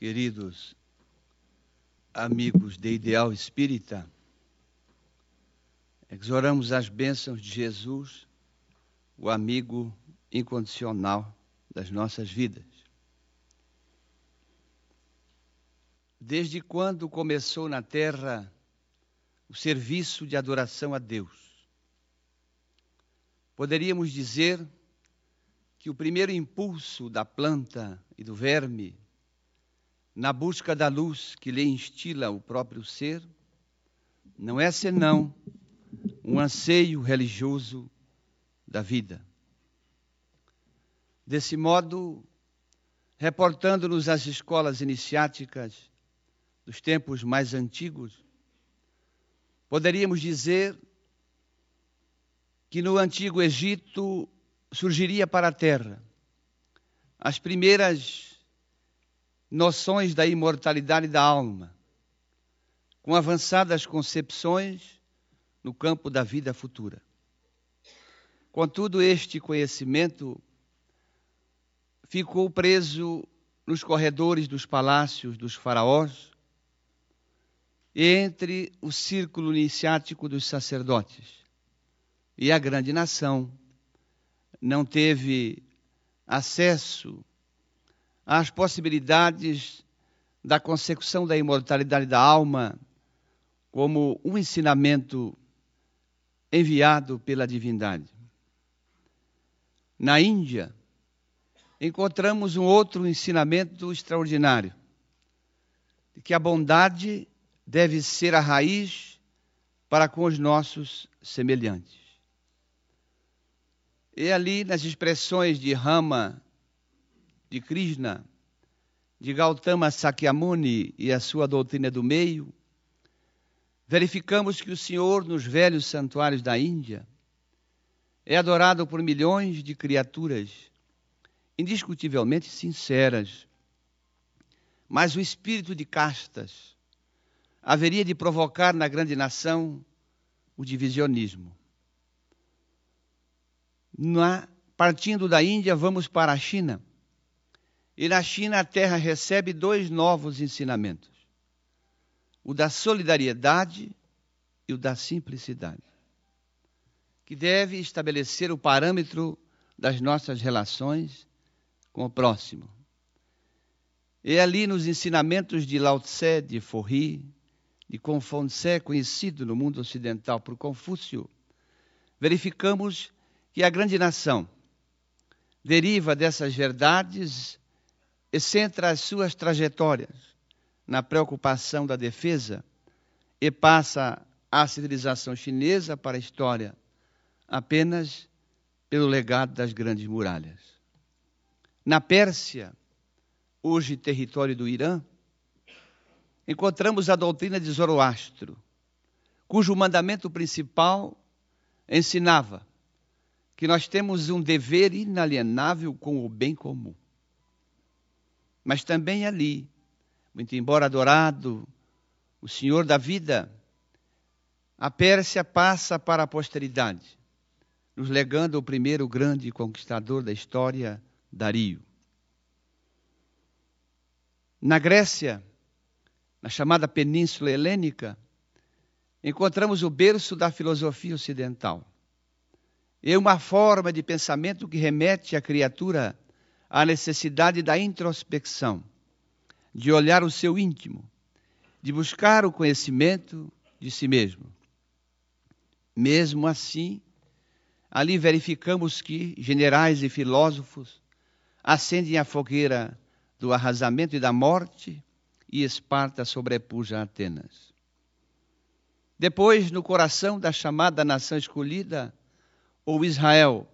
queridos amigos de Ideal Espírita, exoramos as bênçãos de Jesus, o amigo incondicional das nossas vidas. Desde quando começou na terra o serviço de adoração a Deus? Poderíamos dizer que o primeiro impulso da planta e do verme na busca da luz que lhe instila o próprio ser, não é senão um anseio religioso da vida. Desse modo, reportando-nos às escolas iniciáticas dos tempos mais antigos, poderíamos dizer que no antigo Egito surgiria para a terra as primeiras noções da imortalidade da alma, com avançadas concepções no campo da vida futura. Contudo, este conhecimento ficou preso nos corredores dos palácios dos faraós e entre o círculo iniciático dos sacerdotes. E a grande nação não teve acesso às possibilidades da consecução da imortalidade da alma como um ensinamento enviado pela divindade. Na Índia, encontramos um outro ensinamento extraordinário, de que a bondade deve ser a raiz para com os nossos semelhantes. E ali, nas expressões de Rama de Krishna, de Gautama Sakyamuni e a sua doutrina do meio, verificamos que o Senhor, nos velhos santuários da Índia, é adorado por milhões de criaturas indiscutivelmente sinceras. Mas o espírito de castas haveria de provocar na grande nação o divisionismo. Na, partindo da Índia, vamos para a China e na China a terra recebe dois novos ensinamentos: o da solidariedade e o da simplicidade, que deve estabelecer o parâmetro das nossas relações com o próximo. E ali nos ensinamentos de Lao Tse, de Forri, de Confúcio, conhecido no mundo ocidental por Confúcio, verificamos que a grande nação deriva dessas verdades centra as suas trajetórias na preocupação da defesa e passa a civilização chinesa para a história apenas pelo legado das grandes muralhas. Na Pérsia, hoje território do Irã, encontramos a doutrina de Zoroastro, cujo mandamento principal ensinava que nós temos um dever inalienável com o bem comum mas também ali, muito embora adorado, o Senhor da vida, a Pérsia passa para a posteridade, nos legando o primeiro grande conquistador da história, Dario. Na Grécia, na chamada Península Helênica, encontramos o berço da filosofia ocidental. É uma forma de pensamento que remete à criatura a necessidade da introspecção, de olhar o seu íntimo, de buscar o conhecimento de si mesmo. Mesmo assim, ali verificamos que generais e filósofos acendem a fogueira do arrasamento e da morte e Esparta sobrepuja Atenas. Depois, no coração da chamada nação escolhida, ou Israel,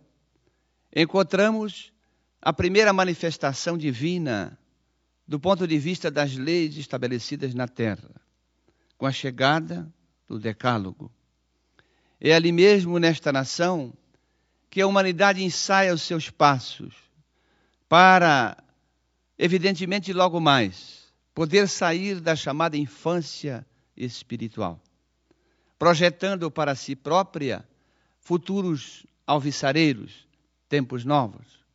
encontramos a primeira manifestação divina do ponto de vista das leis estabelecidas na terra, com a chegada do Decálogo. É ali mesmo, nesta nação, que a humanidade ensaia os seus passos para, evidentemente, logo mais, poder sair da chamada infância espiritual, projetando para si própria futuros alviçareiros, tempos novos.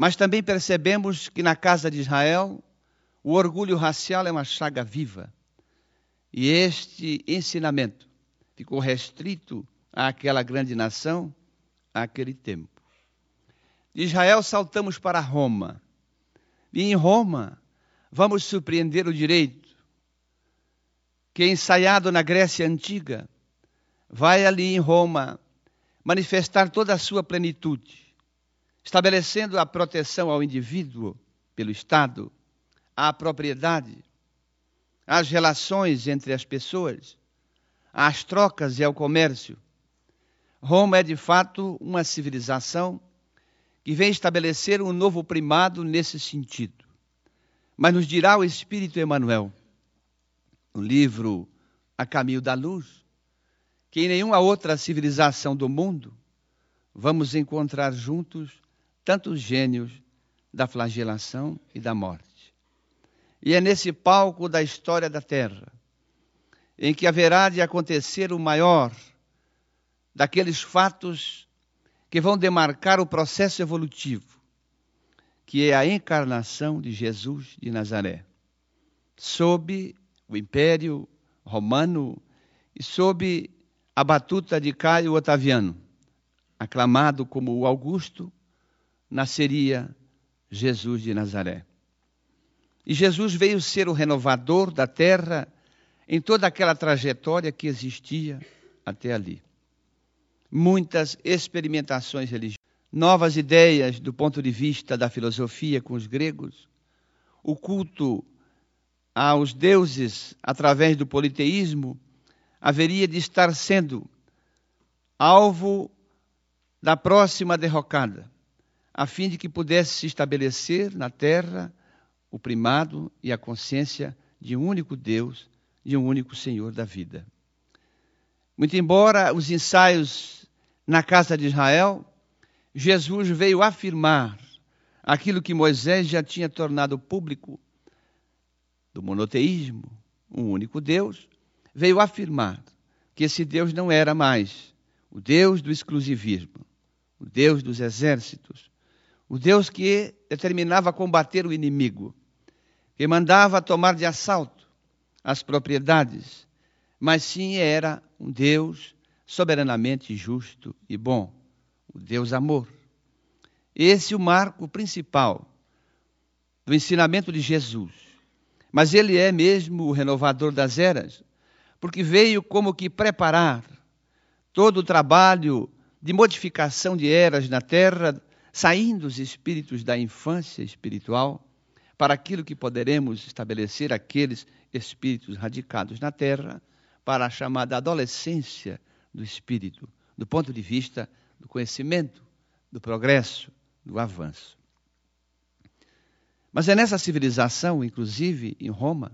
Mas também percebemos que na casa de Israel O orgulho racial é uma chaga viva. E este ensinamento ficou restrito àquela grande nação, àquele tempo. De Israel saltamos para Roma. E em Roma vamos surpreender o direito, que ensaiado na Grécia antiga, vai ali em Roma manifestar toda a sua plenitude, estabelecendo a proteção ao indivíduo pelo Estado, à propriedade, às relações entre as pessoas, às trocas e ao comércio. Roma é de fato uma civilização que vem estabelecer um novo primado nesse sentido. Mas nos dirá o Espírito Emmanuel, no livro A Caminho da Luz, que em nenhuma outra civilização do mundo vamos encontrar juntos tantos gênios da flagelação e da morte. E é nesse palco da história da Terra em que haverá de acontecer o maior daqueles fatos que vão demarcar o processo evolutivo, que é a encarnação de Jesus de Nazaré, sob o Império Romano e sob a batuta de Caio Otaviano, aclamado como o Augusto, nasceria Jesus de Nazaré. E Jesus veio ser o renovador da terra em toda aquela trajetória que existia até ali muitas experimentações religiosas, novas ideias do ponto de vista da filosofia com os gregos, o culto aos deuses através do politeísmo haveria de estar sendo alvo da próxima derrocada, a fim de que pudesse se estabelecer na terra o primado e a consciência de um único Deus, de um único Senhor da vida. Muito embora os ensaios na casa de Israel, Jesus veio afirmar aquilo que Moisés já tinha tornado público do monoteísmo, um único Deus, veio afirmar que esse Deus não era mais o Deus do exclusivismo, o Deus dos exércitos, o Deus que determinava combater o inimigo, que mandava tomar de assalto as propriedades, mas sim era um Deus soberanamente justo e bom, o Deus amor. Esse é o marco principal do ensinamento de Jesus. Mas ele é mesmo o renovador das eras, porque veio como que preparar todo o trabalho de modificação de eras na terra, saindo os espíritos da infância espiritual para aquilo que poderemos estabelecer aqueles espíritos radicados na terra para a chamada adolescência do espírito, do ponto de vista do conhecimento, do progresso, do avanço. Mas é nessa civilização, inclusive em Roma,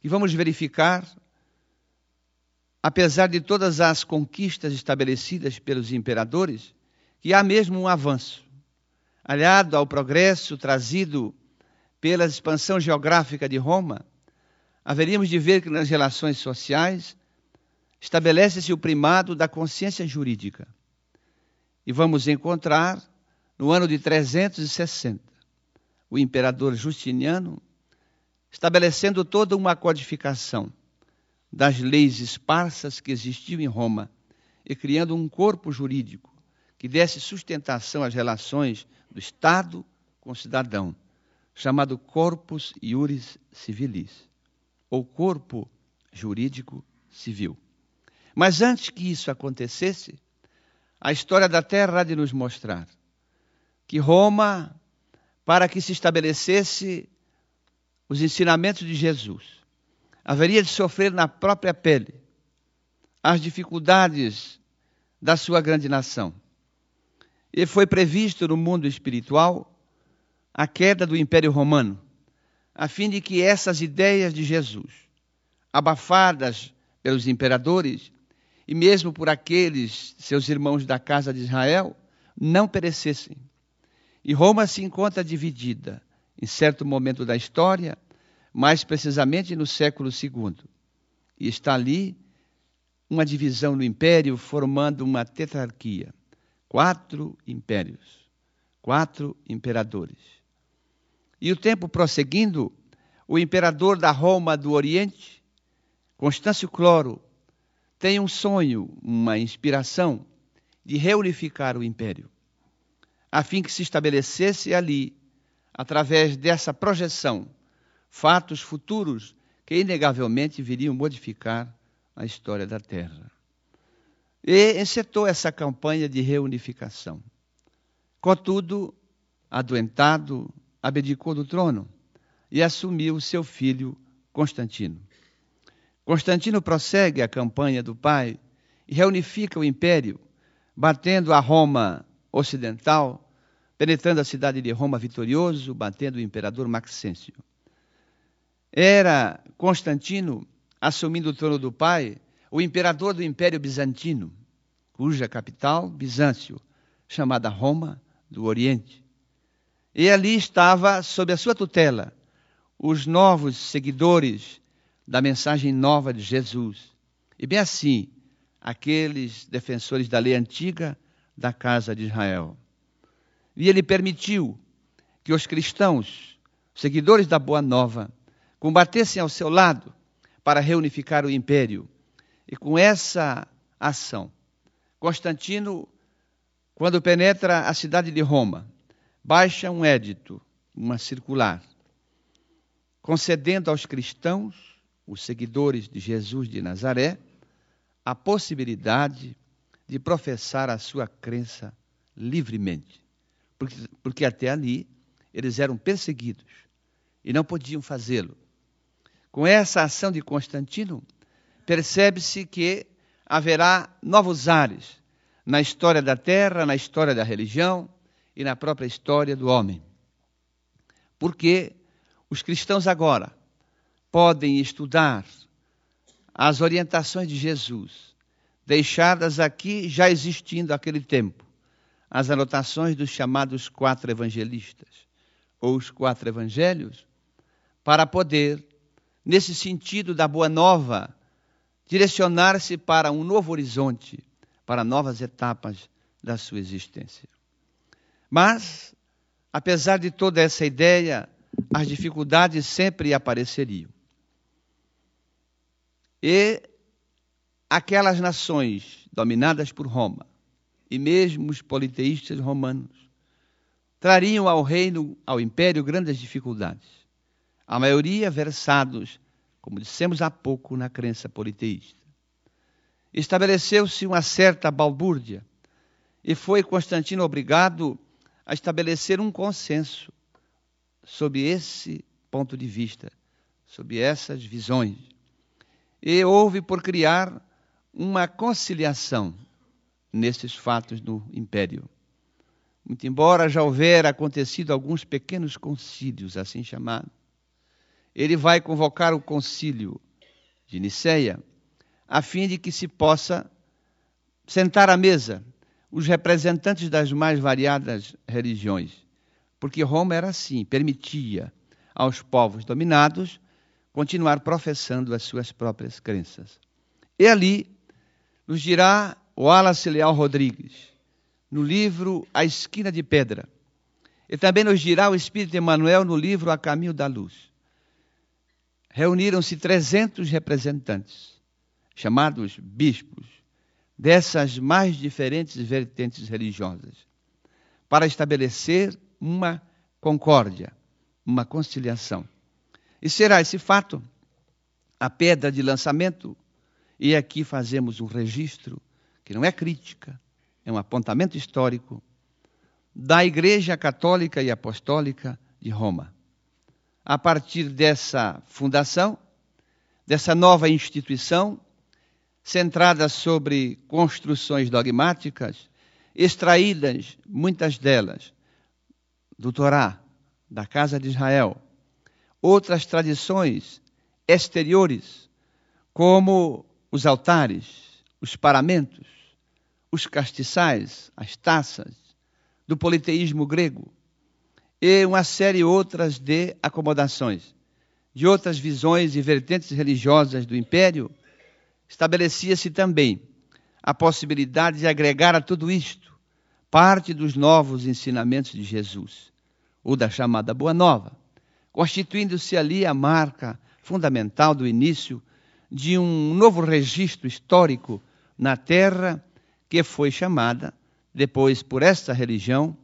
que vamos verificar, apesar de todas as conquistas estabelecidas pelos imperadores, que há mesmo um avanço, aliado ao progresso trazido pela expansão geográfica de Roma haveríamos de ver que nas relações sociais estabelece-se o primado da consciência jurídica. E vamos encontrar, no ano de 360, o imperador Justiniano estabelecendo toda uma codificação das leis esparsas que existiam em Roma e criando um corpo jurídico que desse sustentação às relações do Estado com o cidadão, chamado Corpus Iuris Civilis ou corpo jurídico civil. Mas antes que isso acontecesse, a história da Terra há de nos mostrar que Roma, para que se estabelecesse os ensinamentos de Jesus, haveria de sofrer na própria pele as dificuldades da sua grande nação. E foi previsto no mundo espiritual a queda do Império Romano a fim de que essas ideias de Jesus, abafadas pelos imperadores e mesmo por aqueles seus irmãos da casa de Israel, não perecessem. E Roma se encontra dividida em certo momento da história, mais precisamente no século II. E está ali uma divisão no império formando uma tetrarquia. Quatro impérios, quatro imperadores. E o tempo prosseguindo, o imperador da Roma do Oriente, Constâncio Cloro, tem um sonho, uma inspiração de reunificar o império, a fim que se estabelecesse ali, através dessa projeção, fatos futuros que inegavelmente viriam modificar a história da Terra. E encetou essa campanha de reunificação. Contudo, adoentado, abdicou do trono e assumiu seu filho Constantino. Constantino prossegue a campanha do pai e reunifica o império, batendo a Roma ocidental, penetrando a cidade de Roma vitorioso, batendo o imperador Maxêncio. Era Constantino, assumindo o trono do pai, o imperador do Império Bizantino, cuja capital, Bizâncio, chamada Roma do Oriente. E ali estava, sob a sua tutela, os novos seguidores da mensagem nova de Jesus. E bem assim, aqueles defensores da lei antiga da casa de Israel. E ele permitiu que os cristãos, seguidores da Boa Nova, combatessem ao seu lado para reunificar o império. E com essa ação, Constantino, quando penetra a cidade de Roma, baixa um édito, uma circular, concedendo aos cristãos os seguidores de Jesus de Nazaré, a possibilidade de professar a sua crença livremente. Porque, porque até ali eles eram perseguidos e não podiam fazê-lo. Com essa ação de Constantino, percebe-se que haverá novos ares na história da terra, na história da religião e na própria história do homem. Porque os cristãos agora podem estudar as orientações de Jesus, deixadas aqui já existindo aquele tempo, as anotações dos chamados quatro evangelistas, ou os quatro evangelhos, para poder, nesse sentido da boa nova, direcionar-se para um novo horizonte, para novas etapas da sua existência. Mas, apesar de toda essa ideia, as dificuldades sempre apareceriam. E aquelas nações dominadas por Roma, e mesmo os politeístas romanos, trariam ao reino, ao império, grandes dificuldades. A maioria versados, como dissemos há pouco, na crença politeísta. Estabeleceu-se uma certa balbúrdia e foi Constantino obrigado a estabelecer um consenso sob esse ponto de vista, sob essas visões e houve por criar uma conciliação nesses fatos no império. Muito embora já houver acontecido alguns pequenos concílios, assim chamados, ele vai convocar o concílio de Niceia, a fim de que se possa sentar à mesa os representantes das mais variadas religiões, porque Roma era assim, permitia aos povos dominados continuar professando as suas próprias crenças. E ali nos dirá o Wallace Leal Rodrigues, no livro A Esquina de Pedra. E também nos dirá o Espírito Emmanuel no livro A Caminho da Luz. Reuniram-se 300 representantes, chamados bispos, dessas mais diferentes vertentes religiosas, para estabelecer uma concórdia, uma conciliação. E será esse fato a pedra de lançamento. E aqui fazemos um registro, que não é crítica, é um apontamento histórico, da Igreja Católica e Apostólica de Roma. A partir dessa fundação, dessa nova instituição, centrada sobre construções dogmáticas, extraídas, muitas delas, do Torá, da Casa de Israel, outras tradições exteriores, como os altares, os paramentos, os castiçais, as taças, do politeísmo grego, e uma série outras de acomodações, de outras visões e vertentes religiosas do império, estabelecia-se também a possibilidade de agregar a tudo isto parte dos novos ensinamentos de Jesus, ou da chamada Boa Nova constituindo-se ali a marca fundamental do início de um novo registro histórico na terra que foi chamada depois por esta religião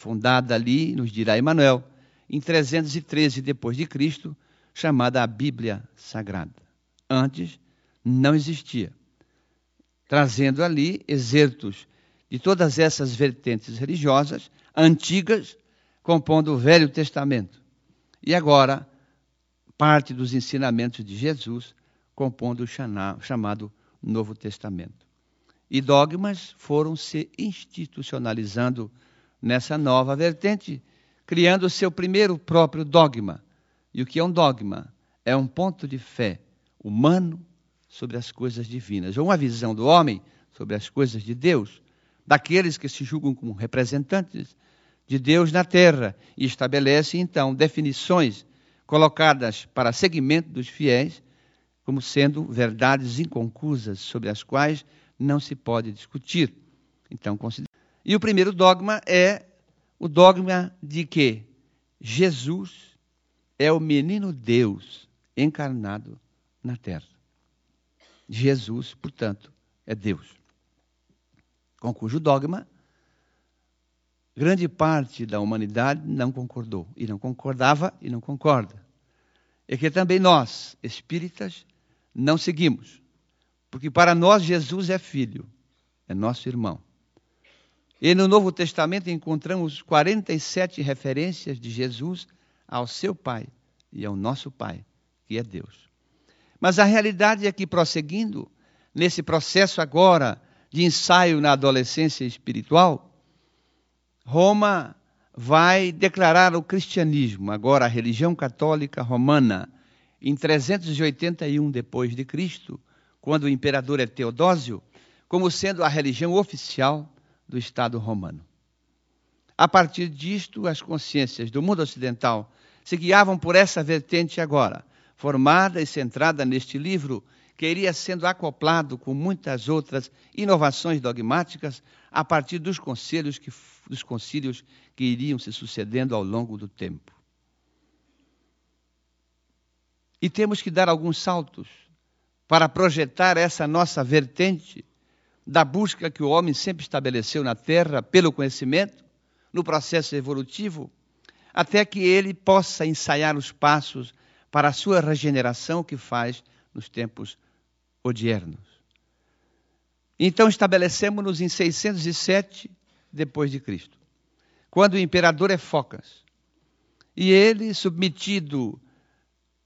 fundada ali, nos dirá Emanuel, em 313 depois de Cristo, chamada a Bíblia Sagrada. Antes não existia. Trazendo ali exertos de todas essas vertentes religiosas antigas, compondo o Velho Testamento. E agora, parte dos ensinamentos de Jesus, compondo o chamado Novo Testamento. E dogmas foram se institucionalizando nessa nova vertente, criando o seu primeiro próprio dogma. E o que é um dogma? É um ponto de fé humano sobre as coisas divinas, ou uma visão do homem sobre as coisas de Deus, daqueles que se julgam como representantes de Deus na terra, e estabelece então definições colocadas para seguimento dos fiéis como sendo verdades inconclusas sobre as quais não se pode discutir. Então. E o primeiro dogma é o dogma de que Jesus é o menino Deus encarnado na terra. Jesus, portanto, é Deus. Com cujo dogma grande parte da humanidade não concordou e não concordava e não concorda. É que também nós, espíritas, não seguimos. Porque para nós Jesus é filho, é nosso irmão. E no Novo Testamento encontramos 47 referências de Jesus ao seu Pai e ao nosso Pai, que é Deus. Mas a realidade é que, prosseguindo nesse processo agora de ensaio na adolescência espiritual, Roma vai declarar o cristianismo, agora a religião católica romana, em 381 depois de Cristo, quando o imperador é Teodósio, como sendo a religião oficial do Estado romano. A partir disto, as consciências do mundo ocidental se guiavam por essa vertente agora, formada e centrada neste livro, que iria sendo acoplado com muitas outras inovações dogmáticas a partir dos conselhos que, dos concílios que iriam se sucedendo ao longo do tempo. E temos que dar alguns saltos para projetar essa nossa vertente da busca que o homem sempre estabeleceu na Terra pelo conhecimento, no processo evolutivo, até que ele possa ensaiar os passos para a sua regeneração que faz nos tempos odiernos. Então estabelecemos-nos em 607 depois de Cristo, quando o imperador é Focas. E ele, submetido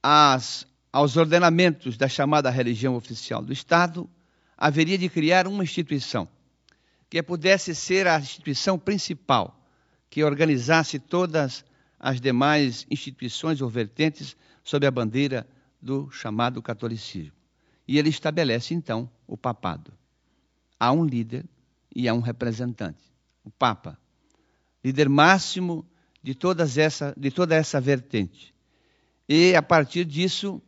às, aos ordenamentos da chamada religião oficial do Estado, haveria de criar uma instituição que pudesse ser a instituição principal, que organizasse todas as demais instituições ou vertentes sob a bandeira do chamado catolicismo. E ele estabelece então o papado. Há um líder e há um representante, o Papa, líder máximo de, todas essa, de toda essa vertente. E, a partir disso,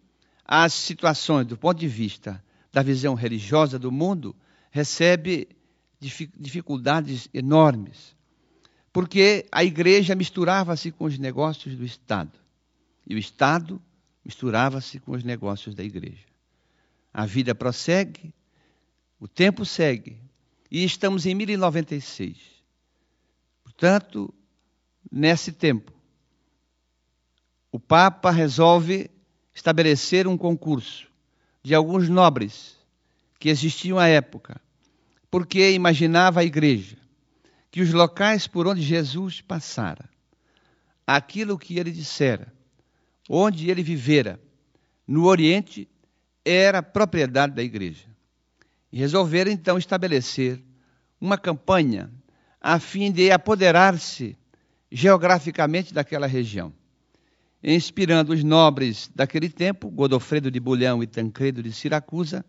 as situações, do ponto de vista da visão religiosa do mundo, recebe dificuldades enormes. Porque a igreja misturava-se com os negócios do Estado. E o Estado misturava-se com os negócios da igreja. A vida prossegue, o tempo segue, e estamos em 1096. Portanto, nesse tempo, o Papa resolve estabelecer um concurso de alguns nobres que existiam à época, porque imaginava a igreja que os locais por onde Jesus passara, aquilo que ele dissera, onde ele vivera, no Oriente, era propriedade da igreja. E resolveram então estabelecer uma campanha a fim de apoderar-se geograficamente daquela região inspirando os nobres daquele tempo, Godofredo de Bulhão e Tancredo de Siracusa,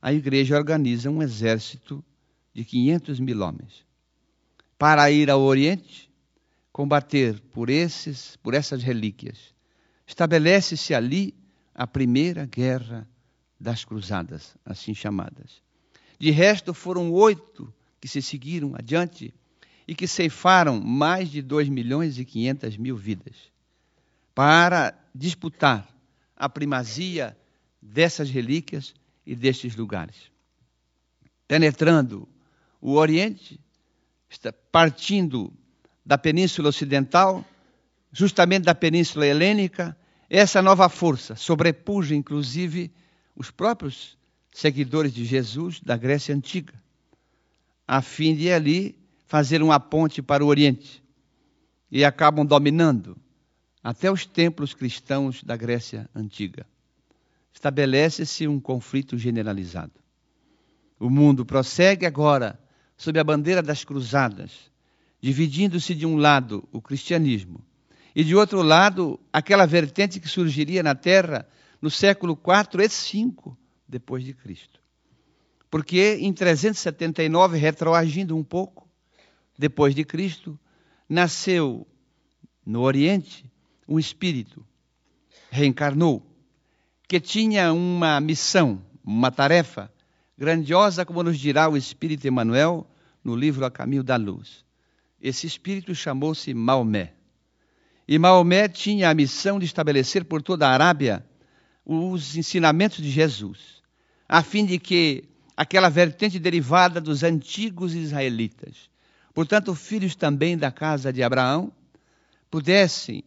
a igreja organiza um exército de 500 mil homens para ir ao Oriente combater por esses, por essas relíquias. Estabelece-se ali a primeira guerra das cruzadas, assim chamadas. De resto, foram oito que se seguiram adiante e que ceifaram mais de 2 milhões e 500 mil vidas. Para disputar a primazia dessas relíquias e destes lugares. Penetrando o Oriente, partindo da Península Ocidental, justamente da Península Helênica, essa nova força sobrepuja, inclusive, os próprios seguidores de Jesus da Grécia Antiga, a fim de ali fazer uma ponte para o Oriente. E acabam dominando até os templos cristãos da Grécia Antiga. Estabelece-se um conflito generalizado. O mundo prossegue agora sob a bandeira das cruzadas, dividindo-se de um lado o cristianismo e de outro lado aquela vertente que surgiria na terra no século IV e V depois de Cristo. Porque em 379, retroagindo um pouco, depois de Cristo, nasceu no Oriente um espírito, reencarnou, que tinha uma missão, uma tarefa grandiosa, como nos dirá o Espírito Emmanuel no livro A Caminho da Luz. Esse espírito chamou-se Maomé. E Maomé tinha a missão de estabelecer por toda a Arábia os ensinamentos de Jesus, a fim de que aquela vertente derivada dos antigos israelitas, portanto, filhos também da casa de Abraão, pudessem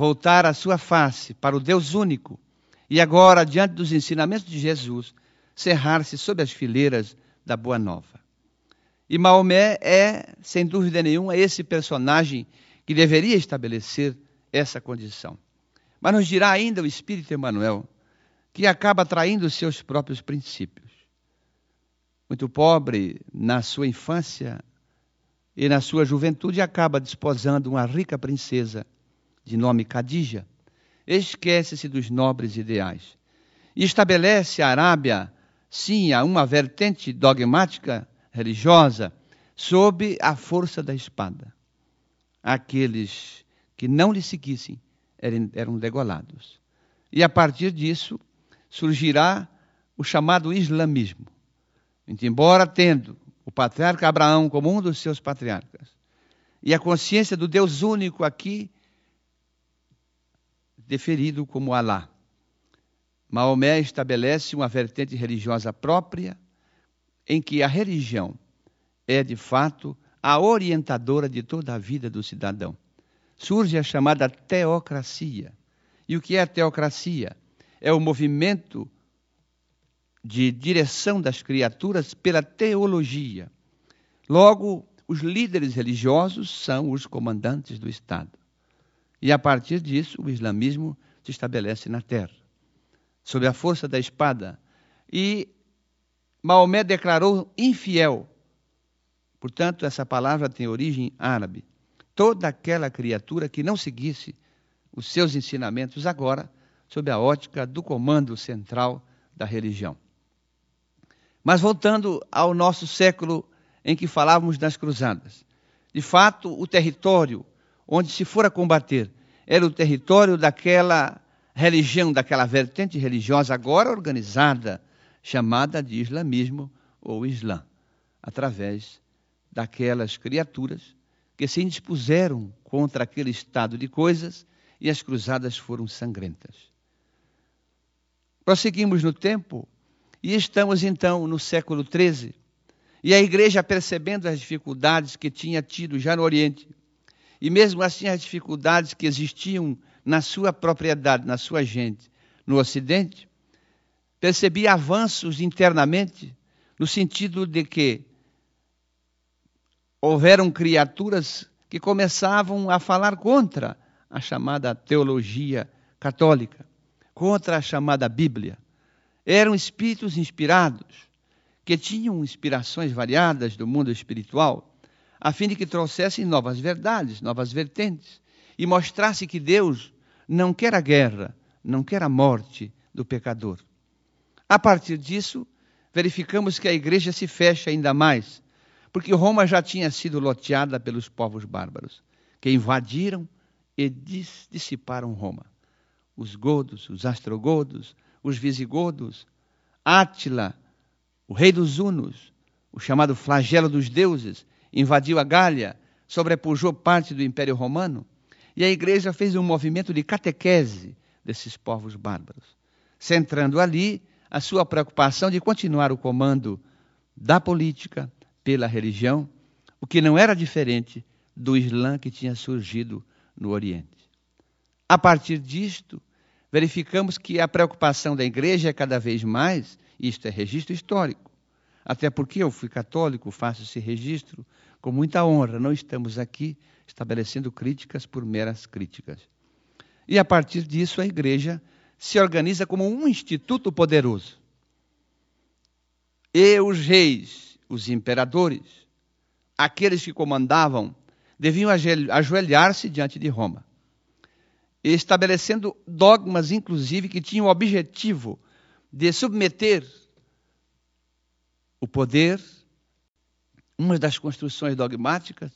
voltar a sua face para o Deus único e agora, diante dos ensinamentos de Jesus, cerrar-se sob as fileiras da Boa Nova. E Maomé é, sem dúvida nenhuma, esse personagem que deveria estabelecer essa condição. Mas nos dirá ainda o Espírito Emmanuel que acaba traindo os seus próprios princípios. Muito pobre na sua infância e na sua juventude, acaba desposando uma rica princesa de nome Cadija. Esquece-se dos nobres ideais e estabelece a Arábia, sim, a uma vertente dogmática religiosa sob a força da espada. Aqueles que não lhe seguissem eram, eram degolados. E a partir disso surgirá o chamado islamismo. Embora tendo o patriarca Abraão como um dos seus patriarcas, e a consciência do Deus único aqui deferido como Alá. Maomé estabelece uma vertente religiosa própria, em que a religião é, de fato, a orientadora de toda a vida do cidadão. Surge a chamada teocracia. E o que é a teocracia? É o movimento de direção das criaturas pela teologia. Logo, os líderes religiosos são os comandantes do Estado. E a partir disso, o islamismo se estabelece na terra, sob a força da espada. E Maomé declarou infiel Portanto, essa palavra tem origem árabe. Toda aquela criatura que não seguisse os seus ensinamentos agora, sob a ótica do comando central da religião. Mas voltando ao nosso século em que falávamos das cruzadas. De fato, o território onde se fora combater era o território daquela religião, daquela vertente religiosa agora organizada, chamada de islamismo ou islã, através daquelas criaturas que se indispuseram contra aquele estado de coisas e as cruzadas foram sangrentas. Prosseguimos no tempo e estamos então no século XIII. E a igreja, percebendo as dificuldades que tinha tido já no Oriente, e mesmo assim as dificuldades que existiam na sua propriedade, na sua gente, no Ocidente, percebia avanços internamente, no sentido de que houveram criaturas que começavam a falar contra a chamada teologia católica, contra a chamada Bíblia. Eram espíritos inspirados, que tinham inspirações variadas do mundo espiritual, a fim de que trouxessem novas verdades, novas vertentes, e mostrasse que Deus não quer a guerra, não quer a morte do pecador. A partir disso, verificamos que a igreja se fecha ainda mais porque Roma já tinha sido loteada pelos povos bárbaros, que invadiram e dissiparam Roma. Os godos, os astrogodos, os visigodos, Átila, o rei dos Hunos, o chamado flagelo dos deuses, invadiu a Gália, sobrepujou parte do Império Romano, E a igreja fez um movimento de catequese desses povos bárbaros, centrando ali a sua preocupação de continuar o comando da política pela religião, o que não era diferente do Islã que tinha surgido no Oriente. A partir disto, verificamos que a preocupação da igreja é cada vez mais, isto é registro histórico, até porque eu fui católico, faço esse registro com muita honra, não estamos aqui estabelecendo críticas por meras críticas. E a partir disso, a igreja se organiza como um instituto poderoso. E os reis, os imperadores, aqueles que comandavam, deviam ajoelhar-se diante de Roma, estabelecendo dogmas, inclusive, que tinham o objetivo de submeter o poder, uma das construções dogmáticas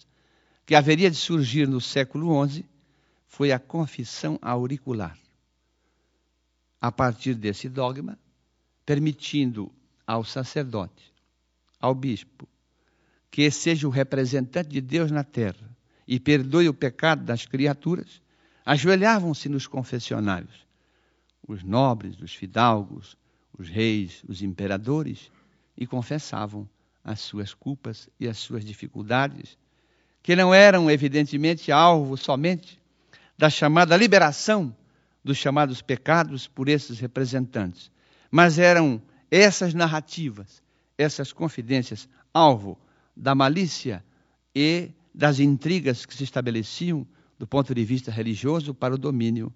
que haveria de surgir no século XI foi a confissão auricular. A partir desse dogma, permitindo ao sacerdote, ao bispo, que seja o representante de Deus na terra e perdoe o pecado das criaturas, ajoelhavam-se nos confessionários. Os nobres, os fidalgos, os reis, os imperadores, e confessavam as suas culpas e as suas dificuldades, que não eram, evidentemente, alvo somente da chamada liberação dos chamados pecados por esses representantes, mas eram essas narrativas, essas confidências, alvo da malícia e das intrigas que se estabeleciam do ponto de vista religioso para o domínio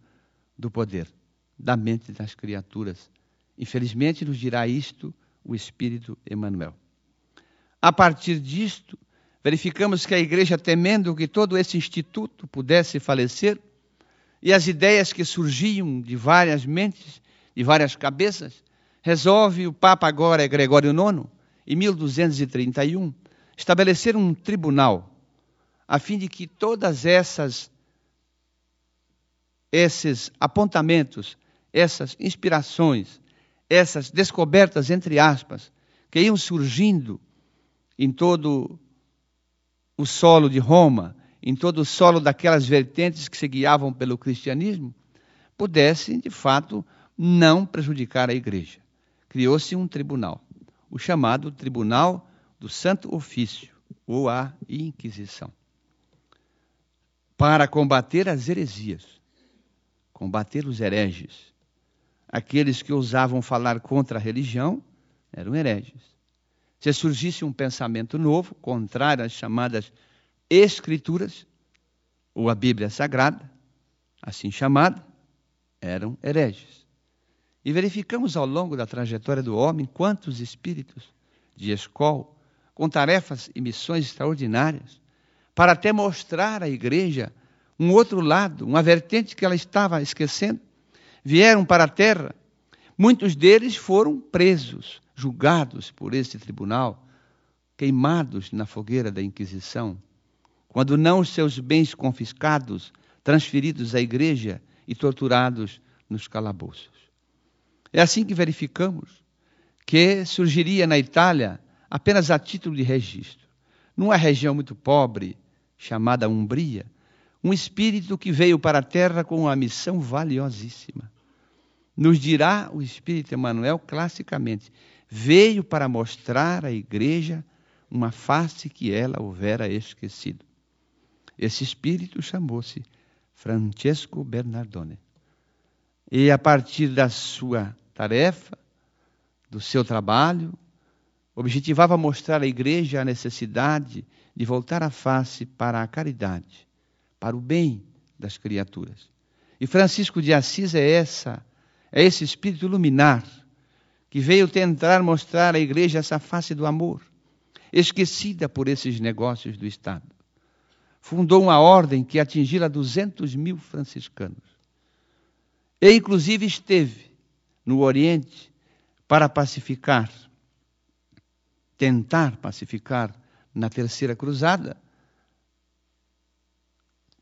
do poder, da mente das criaturas. Infelizmente, nos dirá isto o Espírito Emmanuel. A partir disto, verificamos que a igreja, temendo que todo esse instituto pudesse falecer, e as ideias que surgiam de várias mentes, de várias cabeças, resolve o Papa agora Gregório IX, em 1231, estabelecer um tribunal a fim de que todas essas esses apontamentos, essas inspirações, essas descobertas entre aspas que iam surgindo em todo o solo de Roma, em todo o solo daquelas vertentes que se guiavam pelo cristianismo, pudessem, de fato, não prejudicar a igreja. Criou-se um tribunal, o chamado Tribunal do Santo Ofício, ou a Inquisição, para combater as heresias, combater os hereges. Aqueles que ousavam falar contra a religião eram hereges. Se surgisse um pensamento novo, contrário às chamadas Escrituras, ou a Bíblia Sagrada, assim chamada, eram hereges. E verificamos ao longo da trajetória do homem quantos espíritos de escola, com tarefas e missões extraordinárias, para até mostrar à igreja um outro lado, uma vertente que ela estava esquecendo, vieram para a terra. Muitos deles foram presos, julgados por este tribunal, queimados na fogueira da Inquisição, quando não os seus bens confiscados, transferidos à igreja e torturados nos calabouços. É assim que verificamos que surgiria na Itália apenas a título de registro, numa região muito pobre, chamada Umbria, um espírito que veio para a terra com uma missão valiosíssima. Nos dirá o Espírito Emmanuel classicamente: veio para mostrar à igreja uma face que ela houvera esquecido. Esse espírito chamou-se Francesco Bernardone. E a partir da sua tarefa, do seu trabalho, objetivava mostrar à igreja a necessidade de voltar a face para a caridade, para o bem das criaturas. E Francisco de Assis é essa, é esse espírito luminar que veio tentar mostrar à igreja essa face do amor, esquecida por esses negócios do Estado fundou uma ordem que atingira 200 mil franciscanos. E, inclusive, esteve no Oriente para pacificar, tentar pacificar na Terceira Cruzada,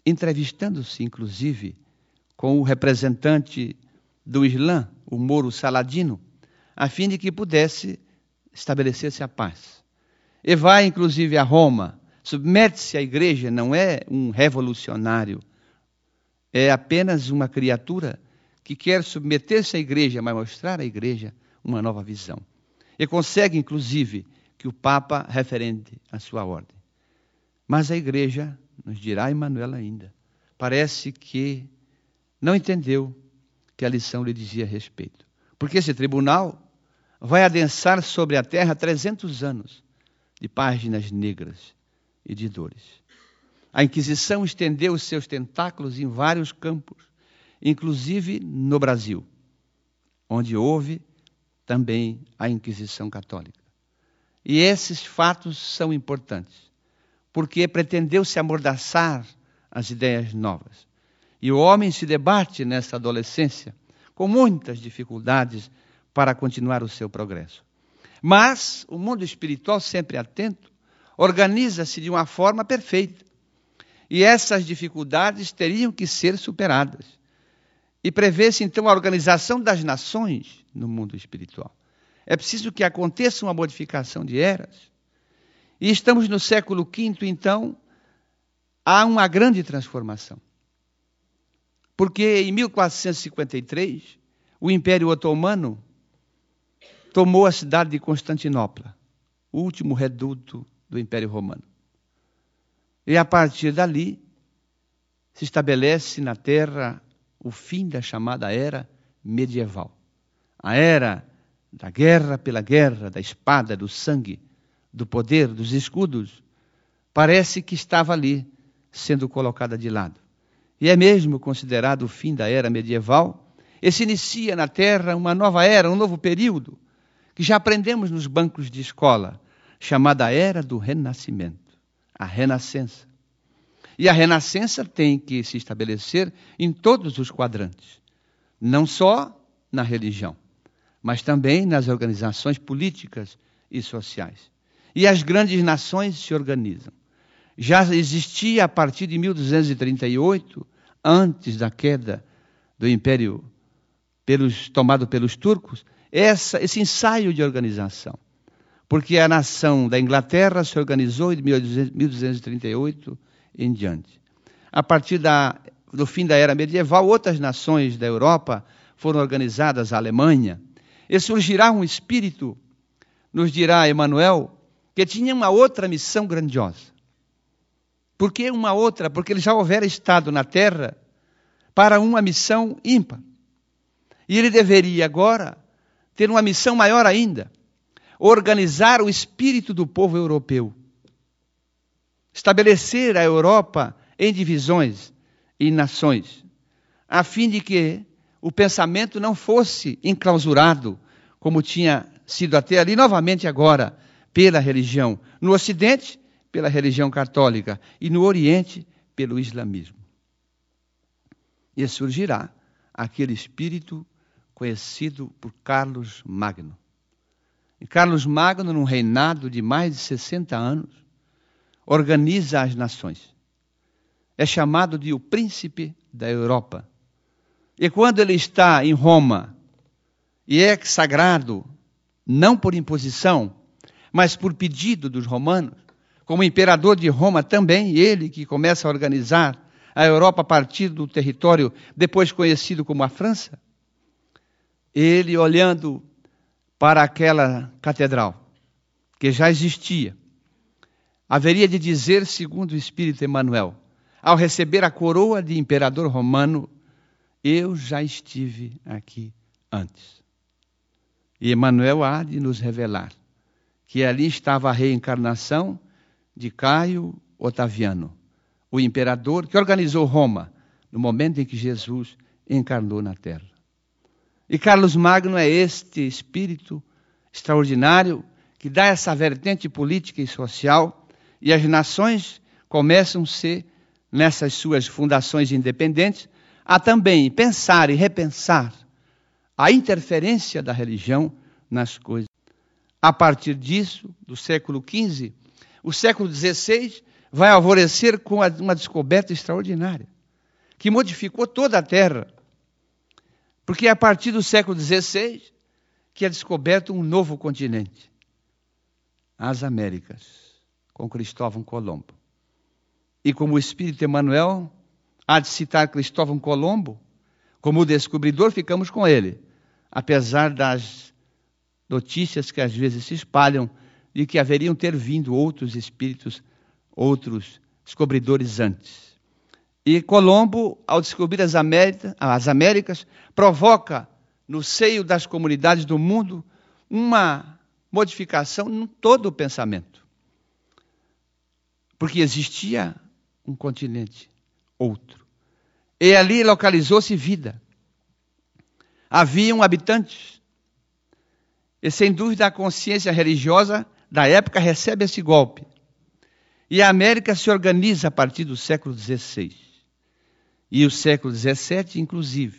entrevistando-se, inclusive, com o representante do Islã, o Moro Saladino, a fim de que pudesse estabelecer-se a paz. E vai, inclusive, a Roma submete-se à igreja, não é um revolucionário, é apenas uma criatura que quer submeter-se à igreja, mas mostrar à igreja uma nova visão. E consegue, inclusive, que o Papa referende a sua ordem. Mas a igreja, nos dirá Emmanuel ainda, parece que não entendeu que a lição lhe dizia a respeito. Porque esse tribunal vai adensar sobre a terra 300 anos de páginas negras e de dores. A Inquisição estendeu os seus tentáculos em vários campos, inclusive no Brasil, onde houve também a Inquisição Católica. E esses fatos são importantes, porque pretendeu se amordaçar as ideias novas. E o homem se debate nessa adolescência com muitas dificuldades para continuar o seu progresso. Mas o mundo espiritual, sempre atento, organiza-se de uma forma perfeita. E essas dificuldades teriam que ser superadas. E prevê-se então a organização das nações no mundo espiritual. É preciso que aconteça uma modificação de eras. E estamos no século V, então, há uma grande transformação. Porque em 1453, o Império Otomano tomou a cidade de Constantinopla, o último reduto do Império Romano. E a partir dali se estabelece na terra o fim da chamada era medieval. A era da guerra pela guerra, da espada, do sangue, do poder, dos escudos, parece que estava ali sendo colocada de lado. E é mesmo considerado o fim da era medieval e se inicia na Terra uma nova era, um novo período, que já aprendemos nos bancos de escola, chamada Era do Renascimento, a Renascença. E a Renascença tem que se estabelecer em todos os quadrantes, não só na religião, mas também nas organizações políticas e sociais. E as grandes nações se organizam. Já existia a partir de 1238, antes da queda do Império pelos, tomado pelos turcos, essa, esse ensaio de organização. Porque a nação da Inglaterra se organizou em 1238 em diante. A partir da, do fim da era medieval, outras nações da Europa foram organizadas, a Alemanha, e surgirá um espírito, nos dirá Emmanuel, que tinha uma outra missão grandiosa. Por que uma outra? Porque ele já houvera estado na terra para uma missão ímpar. E ele deveria agora ter uma missão maior ainda: organizar o espírito do povo europeu. Estabelecer a Europa em divisões e nações, a fim de que o pensamento não fosse enclausurado, como tinha sido até ali, novamente agora, pela religião. No Ocidente, pela religião católica, e no Oriente, pelo islamismo. E surgirá aquele espírito conhecido por Carlos Magno. E Carlos Magno, num reinado de mais de 60 anos, organiza as nações. É chamado de o príncipe da Europa. E quando ele está em Roma e é sagrado, não por imposição, mas por pedido dos romanos, como imperador de Roma também, ele que começa a organizar a Europa a partir do território depois conhecido como a França, ele olhando para aquela catedral, que já existia, haveria de dizer, segundo o Espírito Emmanuel, ao receber a coroa de imperador romano, eu já estive aqui antes. E Emmanuel há de nos revelar que ali estava a reencarnação de Caio Otaviano, o imperador que organizou Roma no momento em que Jesus encarnou na terra. E Carlos Magno é este espírito extraordinário que dá essa vertente política e social, e as nações começam a ser, nessas suas fundações independentes, a também pensar e repensar a interferência da religião nas coisas. A partir disso, do século XV, o século XVI vai alvorecer com uma descoberta extraordinária, que modificou toda a Terra porque é a partir do século XVI que é descoberto um novo continente, as Américas, com Cristóvão Colombo. E como o Espírito Emmanuel há de citar Cristóvão Colombo, como descobridor, ficamos com ele, apesar das notícias que às vezes se espalham de que haveriam ter vindo outros espíritos, outros descobridores antes. E Colombo, ao descobrir as Américas, as Américas, provoca no seio das comunidades do mundo uma modificação em todo o pensamento. Porque existia um continente, outro. E ali localizou-se vida. Haviam habitantes. E sem dúvida a consciência religiosa da época recebe esse golpe. E a América se organiza a partir do século XVI. E o século XVII, inclusive.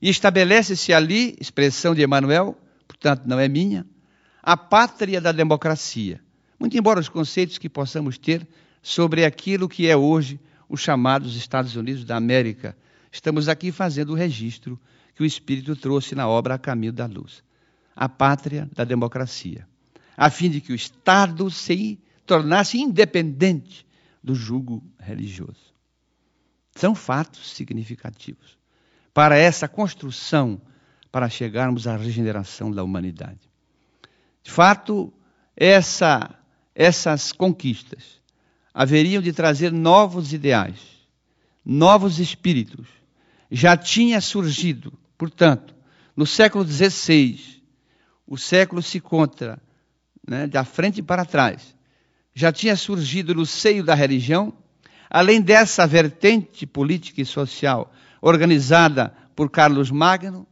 E estabelece-se ali, expressão de Emmanuel, portanto não é minha, a pátria da democracia. Muito embora os conceitos que possamos ter sobre aquilo que é hoje os chamados Estados Unidos da América. Estamos aqui fazendo o registro que o Espírito trouxe na obra A Caminho da Luz. A pátria da democracia. A fim de que o Estado se tornasse independente do jugo religioso. São fatos significativos para essa construção, para chegarmos à regeneração da humanidade. De fato, essa, essas conquistas haveriam de trazer novos ideais, novos espíritos. Já tinha surgido, portanto, no século XVI, o século se conta né, da frente para trás, já tinha surgido no seio da religião, além dessa vertente política e social organizada por Carlos Magno,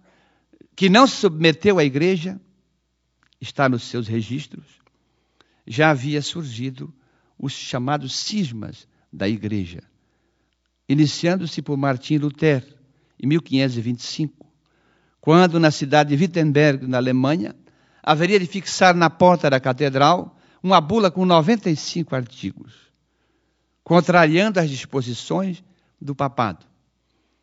que não se submeteu à igreja, está nos seus registros, já havia surgido os chamados cismas da igreja, iniciando-se por Martim Lutero, em 1525, quando na cidade de Wittenberg, na Alemanha, haveria de fixar na porta da catedral uma bula com 95 artigos, contrariando as disposições do papado.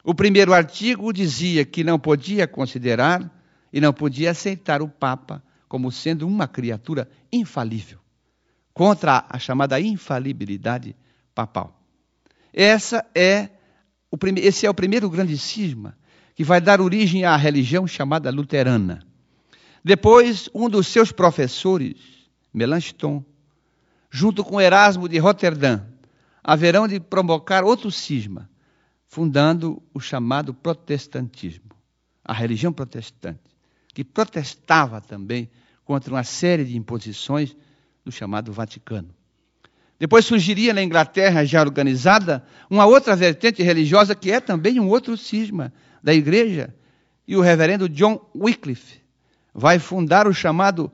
O primeiro artigo dizia que não podia considerar e não podia aceitar o Papa como sendo uma criatura infalível contra a chamada infalibilidade papal. Essa é o esse é o primeiro grande cisma que vai dar origem à religião chamada luterana. Depois, um dos seus professores, Melanchthon, junto com Erasmo de Roterdã, haverão de provocar outro cisma, fundando o chamado protestantismo, a religião protestante, que protestava também contra uma série de imposições do chamado Vaticano. Depois surgiria na Inglaterra, já organizada, uma outra vertente religiosa que é também um outro cisma da igreja. E o reverendo John Wycliffe vai fundar o chamado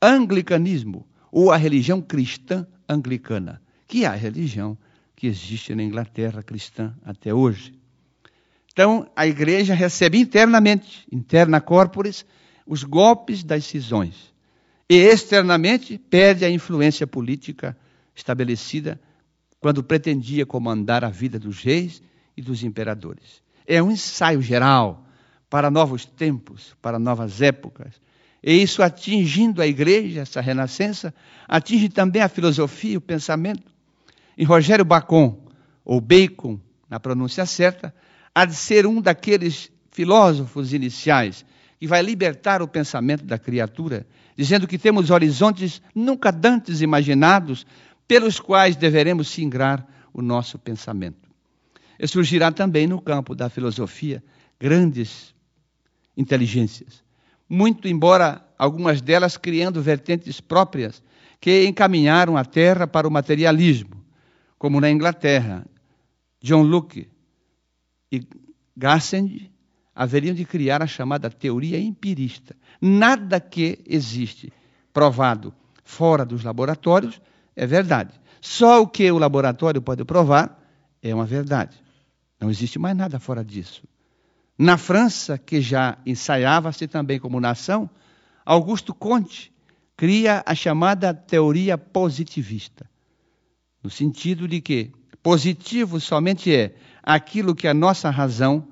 anglicanismo, ou a religião cristã anglicana, que é a religião que existe na Inglaterra cristã até hoje. Então, a igreja recebe internamente, interna corporis, os golpes das cisões e externamente perde a influência política estabelecida quando pretendia comandar a vida dos reis e dos imperadores. É um ensaio geral para novos tempos, para novas épocas. E isso atingindo a igreja, essa renascença, atinge também a filosofia, o pensamento. Em Rogério Bacon, ou Bacon, na pronúncia certa, há de ser um daqueles filósofos iniciais que vai libertar o pensamento da criatura dizendo que temos horizontes nunca dantes imaginados, pelos quais deveremos singrar o nosso pensamento. E surgirá também no campo da filosofia grandes inteligências, muito embora algumas delas criando vertentes próprias que encaminharam a Terra para o materialismo, como na Inglaterra, John Locke e Gassendi haveriam de criar a chamada teoria empirista. Nada que existe provado fora dos laboratórios é verdade. Só o que o laboratório pode provar é uma verdade. Não existe mais nada fora disso. Na França, que já ensaiava-se também como nação, Augusto Comte cria a chamada teoria positivista, no sentido de que positivo somente é aquilo que a nossa razão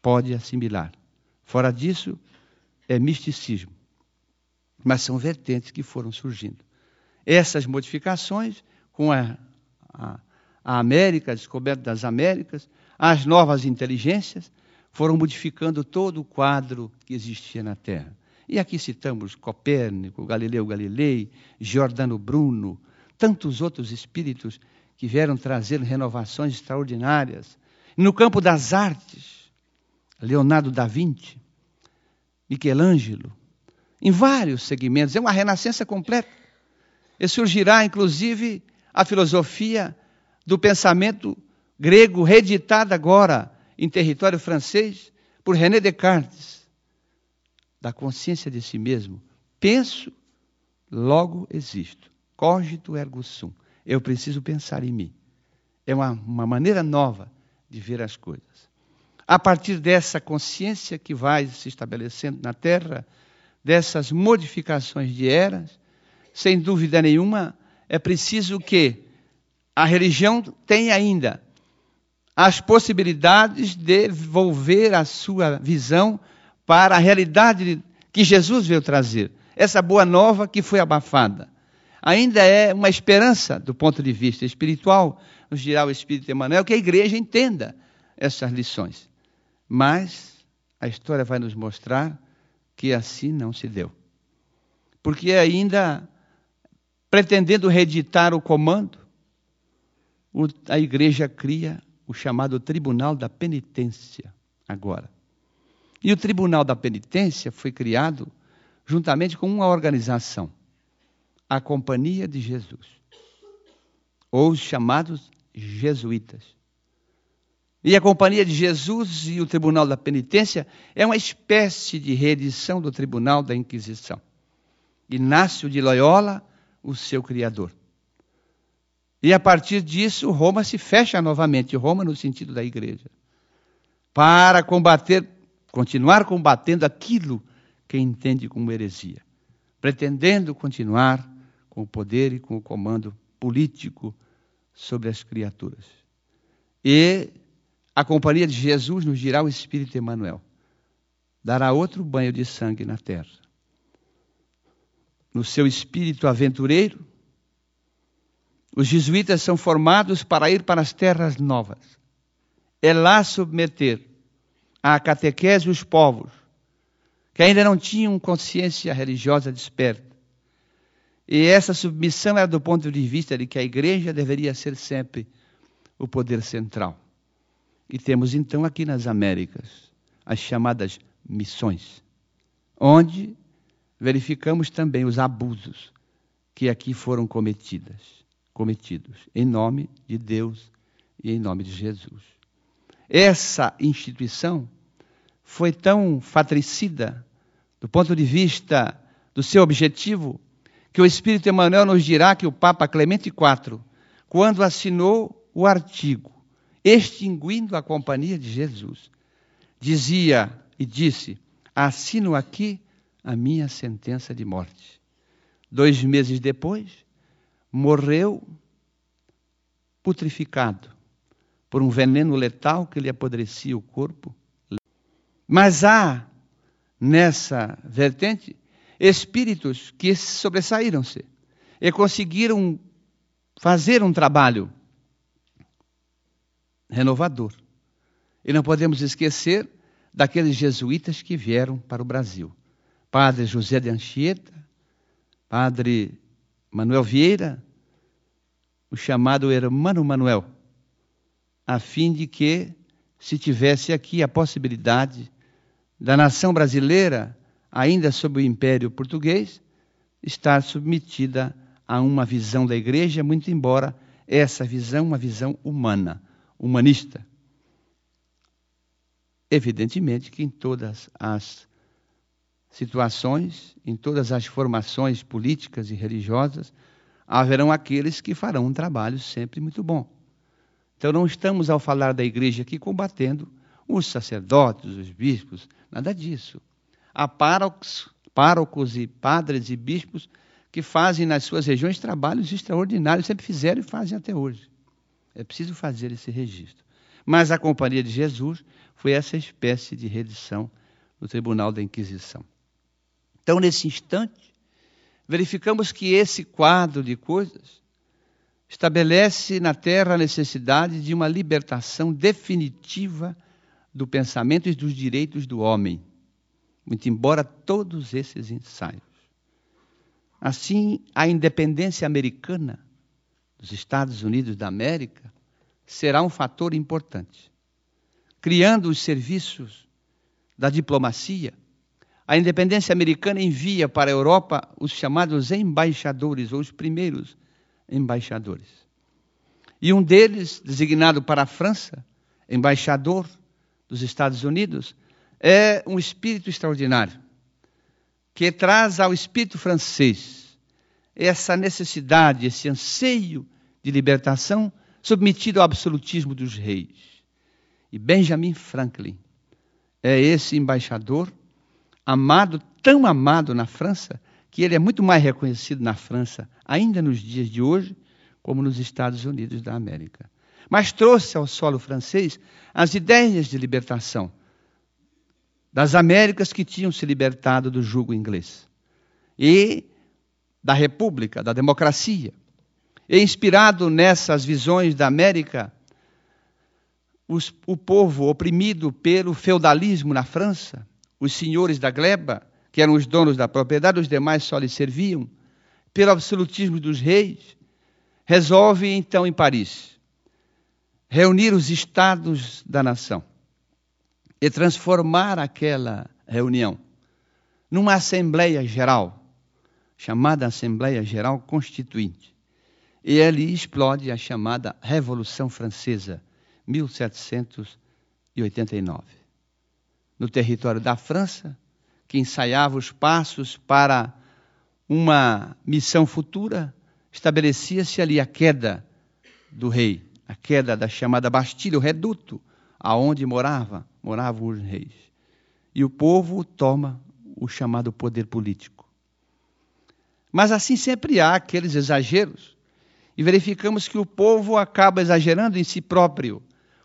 pode assimilar. Fora disso, é misticismo. Mas são vertentes que foram surgindo. Essas modificações, com a, a, a América, a descoberta das Américas, as novas inteligências, foram modificando todo o quadro que existia na Terra. E aqui citamos Copérnico, Galileu Galilei, Giordano Bruno, tantos outros espíritos que vieram trazer renovações extraordinárias. No campo das artes, Leonardo da Vinci, Michelangelo, em vários segmentos, é uma renascença completa. E surgirá, inclusive, a filosofia do pensamento grego, reeditada agora em território francês por René Descartes, da consciência de si mesmo. Penso, logo existo. Cogito ergo sum. Eu preciso pensar em mim. É uma, uma maneira nova de ver as coisas. A partir dessa consciência que vai se estabelecendo na Terra, dessas modificações de eras, sem dúvida nenhuma, é preciso que a religião tenha ainda as possibilidades de devolver a sua visão para a realidade que Jesus veio trazer. Essa boa nova que foi abafada. Ainda é uma esperança do ponto de vista espiritual, nos dirá o Espírito Emmanuel, que a igreja entenda essas lições. Mas a história vai nos mostrar que assim não se deu. Porque ainda pretendendo reeditar o comando, a igreja cria o chamado Tribunal da Penitência, agora. E o Tribunal da Penitência foi criado juntamente com uma organização, a Companhia de Jesus, ou os chamados jesuítas. E a Companhia de Jesus e o Tribunal da Penitência é uma espécie de reedição do Tribunal da Inquisição. Inácio de Loyola, o seu criador. E a partir disso, Roma se fecha novamente, Roma no sentido da igreja, para combater, continuar combatendo aquilo que entende como heresia, pretendendo continuar com o poder e com o comando político sobre as criaturas. E a companhia de Jesus nos dirá o Espírito Emmanuel. Dará outro banho de sangue na terra. No seu espírito aventureiro, os jesuítas são formados para ir para as terras novas. É lá submeter à catequese os povos que ainda não tinham consciência religiosa desperta. E essa submissão era do ponto de vista de que a igreja deveria ser sempre o poder central. E temos então aqui nas Américas as chamadas missões, onde verificamos também os abusos que aqui foram cometidas cometidos, em nome de Deus e em nome de Jesus. Essa instituição foi tão fatricida do ponto de vista do seu objetivo, que o Espírito Emmanuel nos dirá que o Papa Clemente IV, quando assinou o artigo extinguindo a companhia de Jesus, dizia e disse: Assino aqui a minha sentença de morte. Dois meses depois, morreu putrificado por um veneno letal que lhe apodrecia o corpo. Mas há nessa vertente espíritos que sobressaíram-se e conseguiram fazer um trabalho renovador. E não podemos esquecer daqueles jesuítas que vieram para o Brasil. Padre José de Anchieta, Padre Manuel Vieira, o chamado Hermano Manuel, a fim de que se tivesse aqui a possibilidade da nação brasileira, ainda sob o Império Português, estar submetida a uma visão da igreja, muito embora essa visão uma visão humana, humanista. Evidentemente que em todas as situações, em todas as formações políticas e religiosas, haverão aqueles que farão um trabalho sempre muito bom. Então não estamos, ao falar da igreja aqui, combatendo os sacerdotes, os bispos, nada disso. Há párocos, párocos e padres e bispos que fazem nas suas regiões trabalhos extraordinários, sempre fizeram e fazem até hoje. É preciso fazer esse registro. Mas a Companhia de Jesus foi essa espécie de redição no Tribunal da Inquisição. Então, nesse instante, verificamos que esse quadro de coisas estabelece na Terra a necessidade de uma libertação definitiva do pensamento e dos direitos do homem, muito embora todos esses ensaios. Assim, a independência americana dos Estados Unidos da América será um fator importante, criando os serviços da diplomacia. A independência americana envia para a Europa os chamados embaixadores, ou os primeiros embaixadores. E um deles, designado para a França, embaixador dos Estados Unidos, é um espírito extraordinário, que traz ao espírito francês essa necessidade, esse anseio de libertação submetido ao absolutismo dos reis. E Benjamin Franklin é esse embaixador amado, tão amado na França, que ele é muito mais reconhecido na França, ainda nos dias de hoje, como nos Estados Unidos da América. Mas trouxe ao solo francês as ideias de libertação das Américas que tinham se libertado do jugo inglês e da República, da democracia. E inspirado nessas visões da América, os, o povo oprimido pelo feudalismo na França, os senhores da gleba, que eram os donos da propriedade, os demais só lhes serviam, pelo absolutismo dos reis, resolve então em Paris reunir os estados da nação e transformar aquela reunião numa Assembleia Geral, chamada Assembleia Geral Constituinte. E ali explode a chamada Revolução Francesa, 1789. No território da França, que ensaiava os passos para uma missão futura, estabelecia-se ali a queda do rei, a queda da chamada Bastilha, o reduto, aonde morava, moravam os reis. E o povo toma o chamado poder político. Mas assim sempre há aqueles exageros, e verificamos que o povo acaba exagerando em si próprio.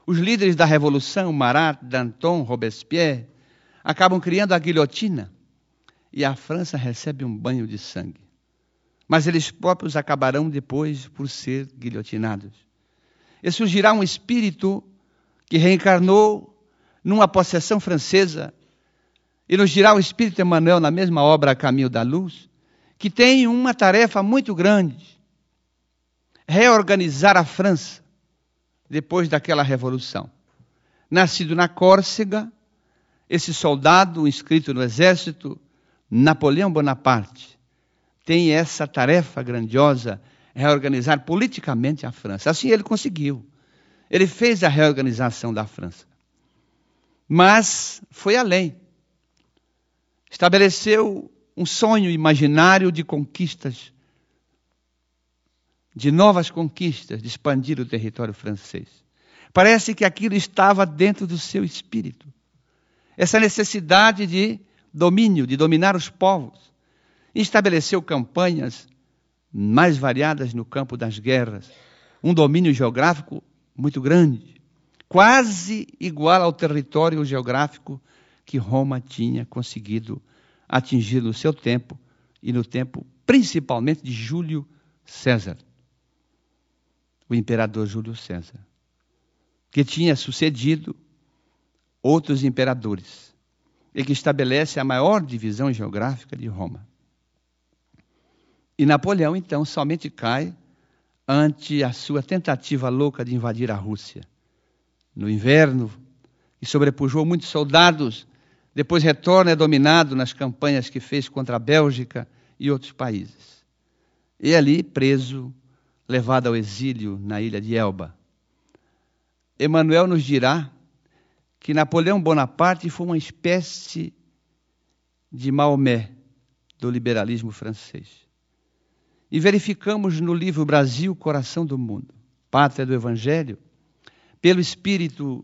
Os líderes da revolução, Marat, Danton, Robespierre, acabam criando a guilhotina e a França recebe um banho de sangue. Mas eles próprios acabarão depois por ser guilhotinados. E surgirá um espírito que reencarnou numa possessão francesa e nos dirá o espírito Emmanuel na mesma obra Caminho da Luz, que tem uma tarefa muito grande: reorganizar a França depois daquela revolução. Nascido na Córcega, esse soldado inscrito no exército, Napoleão Bonaparte, tem essa tarefa grandiosa, reorganizar politicamente a França. Assim ele conseguiu. Ele fez a reorganização da França. Mas foi além. Estabeleceu um sonho imaginário de conquistas, de novas conquistas, de expandir o território francês. Parece que aquilo estava dentro do seu espírito essa necessidade de domínio, de dominar os povos. Estabeleceu campanhas mais variadas no campo das guerras, um domínio geográfico muito grande, quase igual ao território geográfico que Roma tinha conseguido atingir no seu tempo e no tempo principalmente de Júlio César, o imperador Júlio César, que tinha sucedido outros imperadores, e que estabelece a maior divisão geográfica de Roma. E Napoleão, então, somente cai ante a sua tentativa louca de invadir a Rússia. No inverno, e sobrepujou muitos soldados, depois retorna e é dominado nas campanhas que fez contra a Bélgica e outros países. E ali, preso, levado ao exílio na ilha de Elba. Emmanuel nos dirá que Napoleão Bonaparte foi uma espécie de Maomé do liberalismo francês. E verificamos no livro Brasil, Coração do Mundo, Pátria do Evangelho, pelo espírito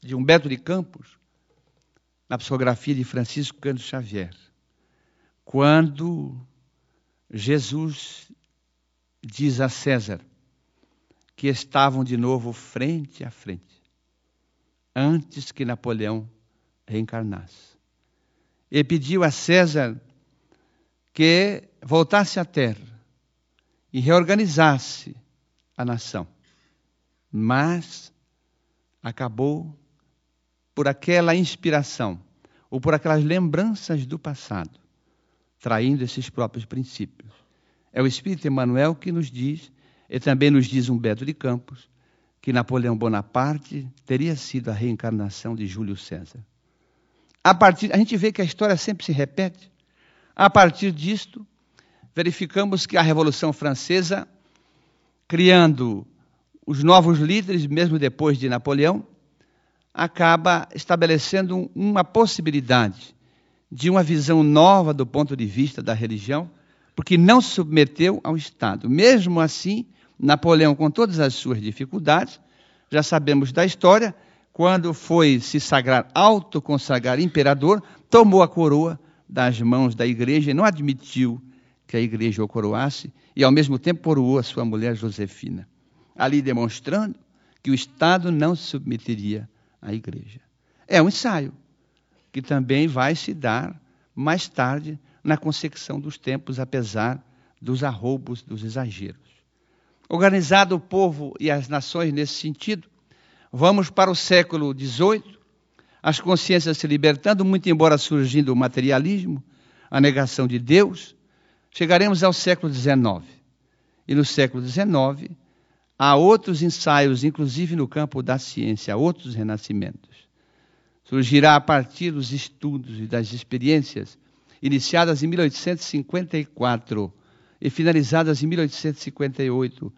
de Humberto de Campos, na psicografia de Francisco Cândido Xavier, quando Jesus diz a César que estavam de novo frente a frente antes que Napoleão reencarnasse. E pediu a César que voltasse à terra e reorganizasse a nação. Mas acabou por aquela inspiração ou por aquelas lembranças do passado, traindo esses próprios princípios. É o Espírito Emmanuel que nos diz, e também nos diz Humberto de Campos, que Napoleão Bonaparte teria sido a reencarnação de Júlio César. A partir, a gente vê que a história sempre se repete. A partir disto, verificamos que a Revolução Francesa, criando os novos líderes, mesmo depois de Napoleão, acaba estabelecendo uma possibilidade de uma visão nova do ponto de vista da religião, porque não se submeteu ao Estado. Mesmo assim, Napoleão, com todas as suas dificuldades, já sabemos da história, quando foi se sagrar, autoconsagrar imperador, tomou a coroa das mãos da igreja e não admitiu que a igreja o coroasse, e ao mesmo tempo coroou a sua mulher Josefina, ali demonstrando que o Estado não se submeteria à igreja. É um ensaio que também vai se dar mais tarde na consecução dos tempos, apesar dos arroubos, dos exageros. Organizado o povo e as nações nesse sentido, vamos para o século XVIII, as consciências se libertando, muito embora surgindo o materialismo, a negação de Deus, chegaremos ao século XIX. E no século XIX, há outros ensaios, inclusive no campo da ciência, outros renascimentos. Surgirá a partir dos estudos e das experiências iniciadas em 1854 e finalizadas em 1858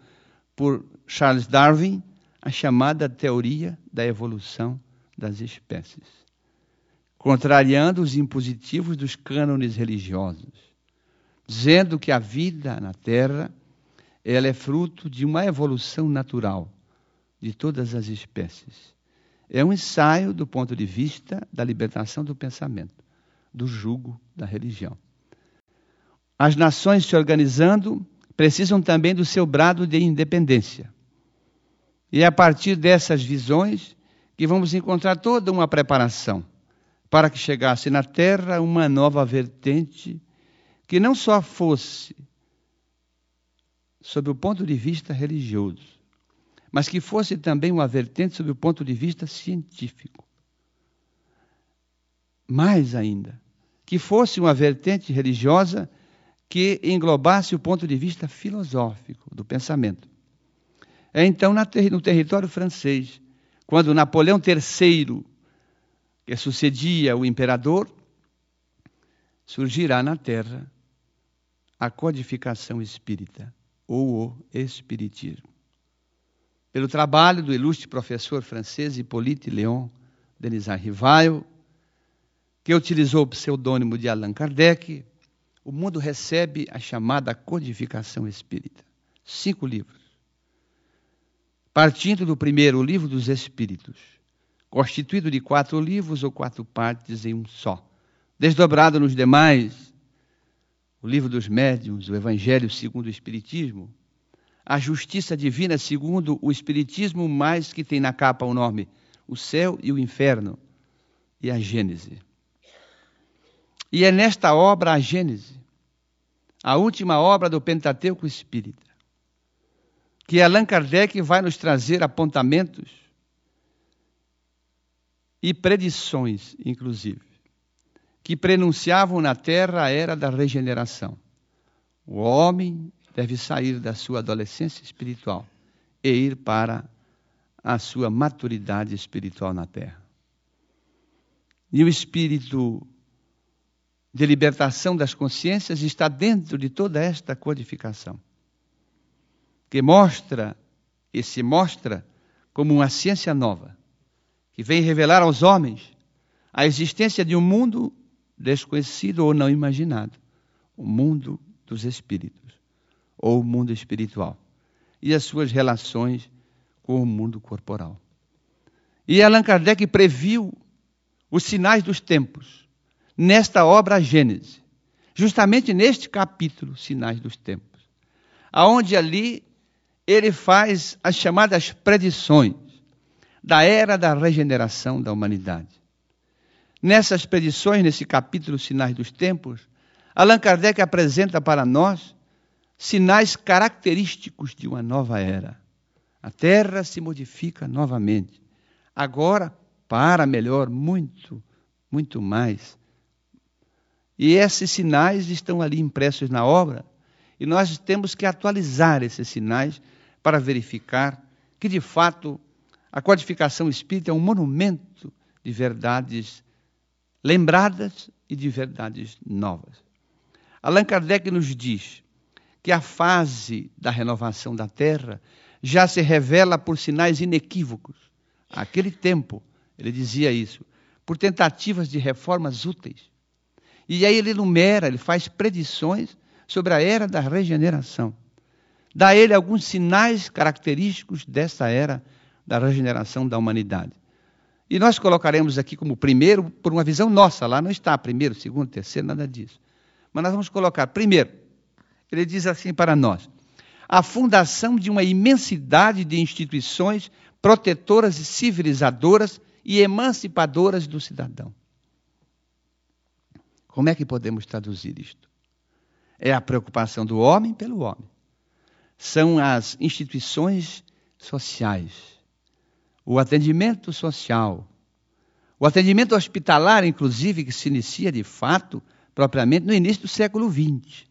por Charles Darwin, a chamada teoria da evolução das espécies, contrariando os impositivos dos cânones religiosos, dizendo que a vida na Terra ela é fruto de uma evolução natural de todas as espécies. É um ensaio do ponto de vista da libertação do pensamento, do jugo da religião. As nações se organizando precisam também do seu brado de independência. E é a partir dessas visões que vamos encontrar toda uma preparação para que chegasse na terra uma nova vertente que não só fosse sob o ponto de vista religioso, mas que fosse também uma vertente sob o ponto de vista científico. Mais ainda, que fosse uma vertente religiosa que englobasse o ponto de vista filosófico do pensamento. É então no território francês, quando Napoleão III, que sucedia o imperador, surgirá na terra a codificação espírita, ou o espiritismo. Pelo trabalho do ilustre professor francês Hippolyte Léon Denisard Rivail, que utilizou o pseudônimo de Allan Kardec, o mundo recebe a chamada codificação espírita. Cinco livros. Partindo do primeiro, o livro dos Espíritos, constituído de quatro livros ou quatro partes em um só. Desdobrado nos demais, o livro dos médiuns, o Evangelho segundo o Espiritismo, a justiça divina segundo o Espiritismo, mais que tem na capa o nome o céu e o inferno, e a Gênese. E é nesta obra, a Gênese, a última obra do Pentateuco Espírita, que Allan Kardec vai nos trazer apontamentos e predições, inclusive, que prenunciavam na Terra a era da regeneração. O homem deve sair da sua adolescência espiritual e ir para a sua maturidade espiritual na Terra. E o espírito de libertação das consciências está dentro de toda esta codificação, que mostra e se mostra como uma ciência nova, que vem revelar aos homens a existência de um mundo desconhecido ou não imaginado, o mundo dos espíritos, ou o mundo espiritual, e as suas relações com o mundo corporal. E Allan Kardec previu os sinais dos tempos nesta obra Gênesis, justamente neste capítulo, Sinais dos Tempos, aonde ali ele faz as chamadas predições da era da regeneração da humanidade. Nessas predições, nesse capítulo Sinais dos Tempos, Allan Kardec apresenta para nós sinais característicos de uma nova era, A terra se modifica novamente. Agora, para melhor, muito, muito mais. E esses sinais estão ali impressos na obra, e nós temos que atualizar esses sinais para verificar que, de fato, a codificação espírita é um monumento de verdades lembradas e de verdades novas. Allan Kardec nos diz que a fase da renovação da Terra já se revela por sinais inequívocos. Aquele tempo, ele dizia isso, por tentativas de reformas úteis. E aí ele enumera, ele faz predições sobre a era da regeneração. Dá a ele alguns sinais característicos dessa era da regeneração da humanidade. E nós colocaremos aqui como primeiro, por uma visão nossa, lá não está primeiro, segundo, terceiro, nada disso. Mas nós vamos colocar, primeiro, ele diz assim para nós: a fundação de uma imensidade de instituições protetoras e civilizadoras e emancipadoras do cidadão. Como é que podemos traduzir isto? É a preocupação do homem pelo homem. São as instituições sociais, o atendimento social, o atendimento hospitalar, inclusive, que se inicia de fato, propriamente, no início do século XX.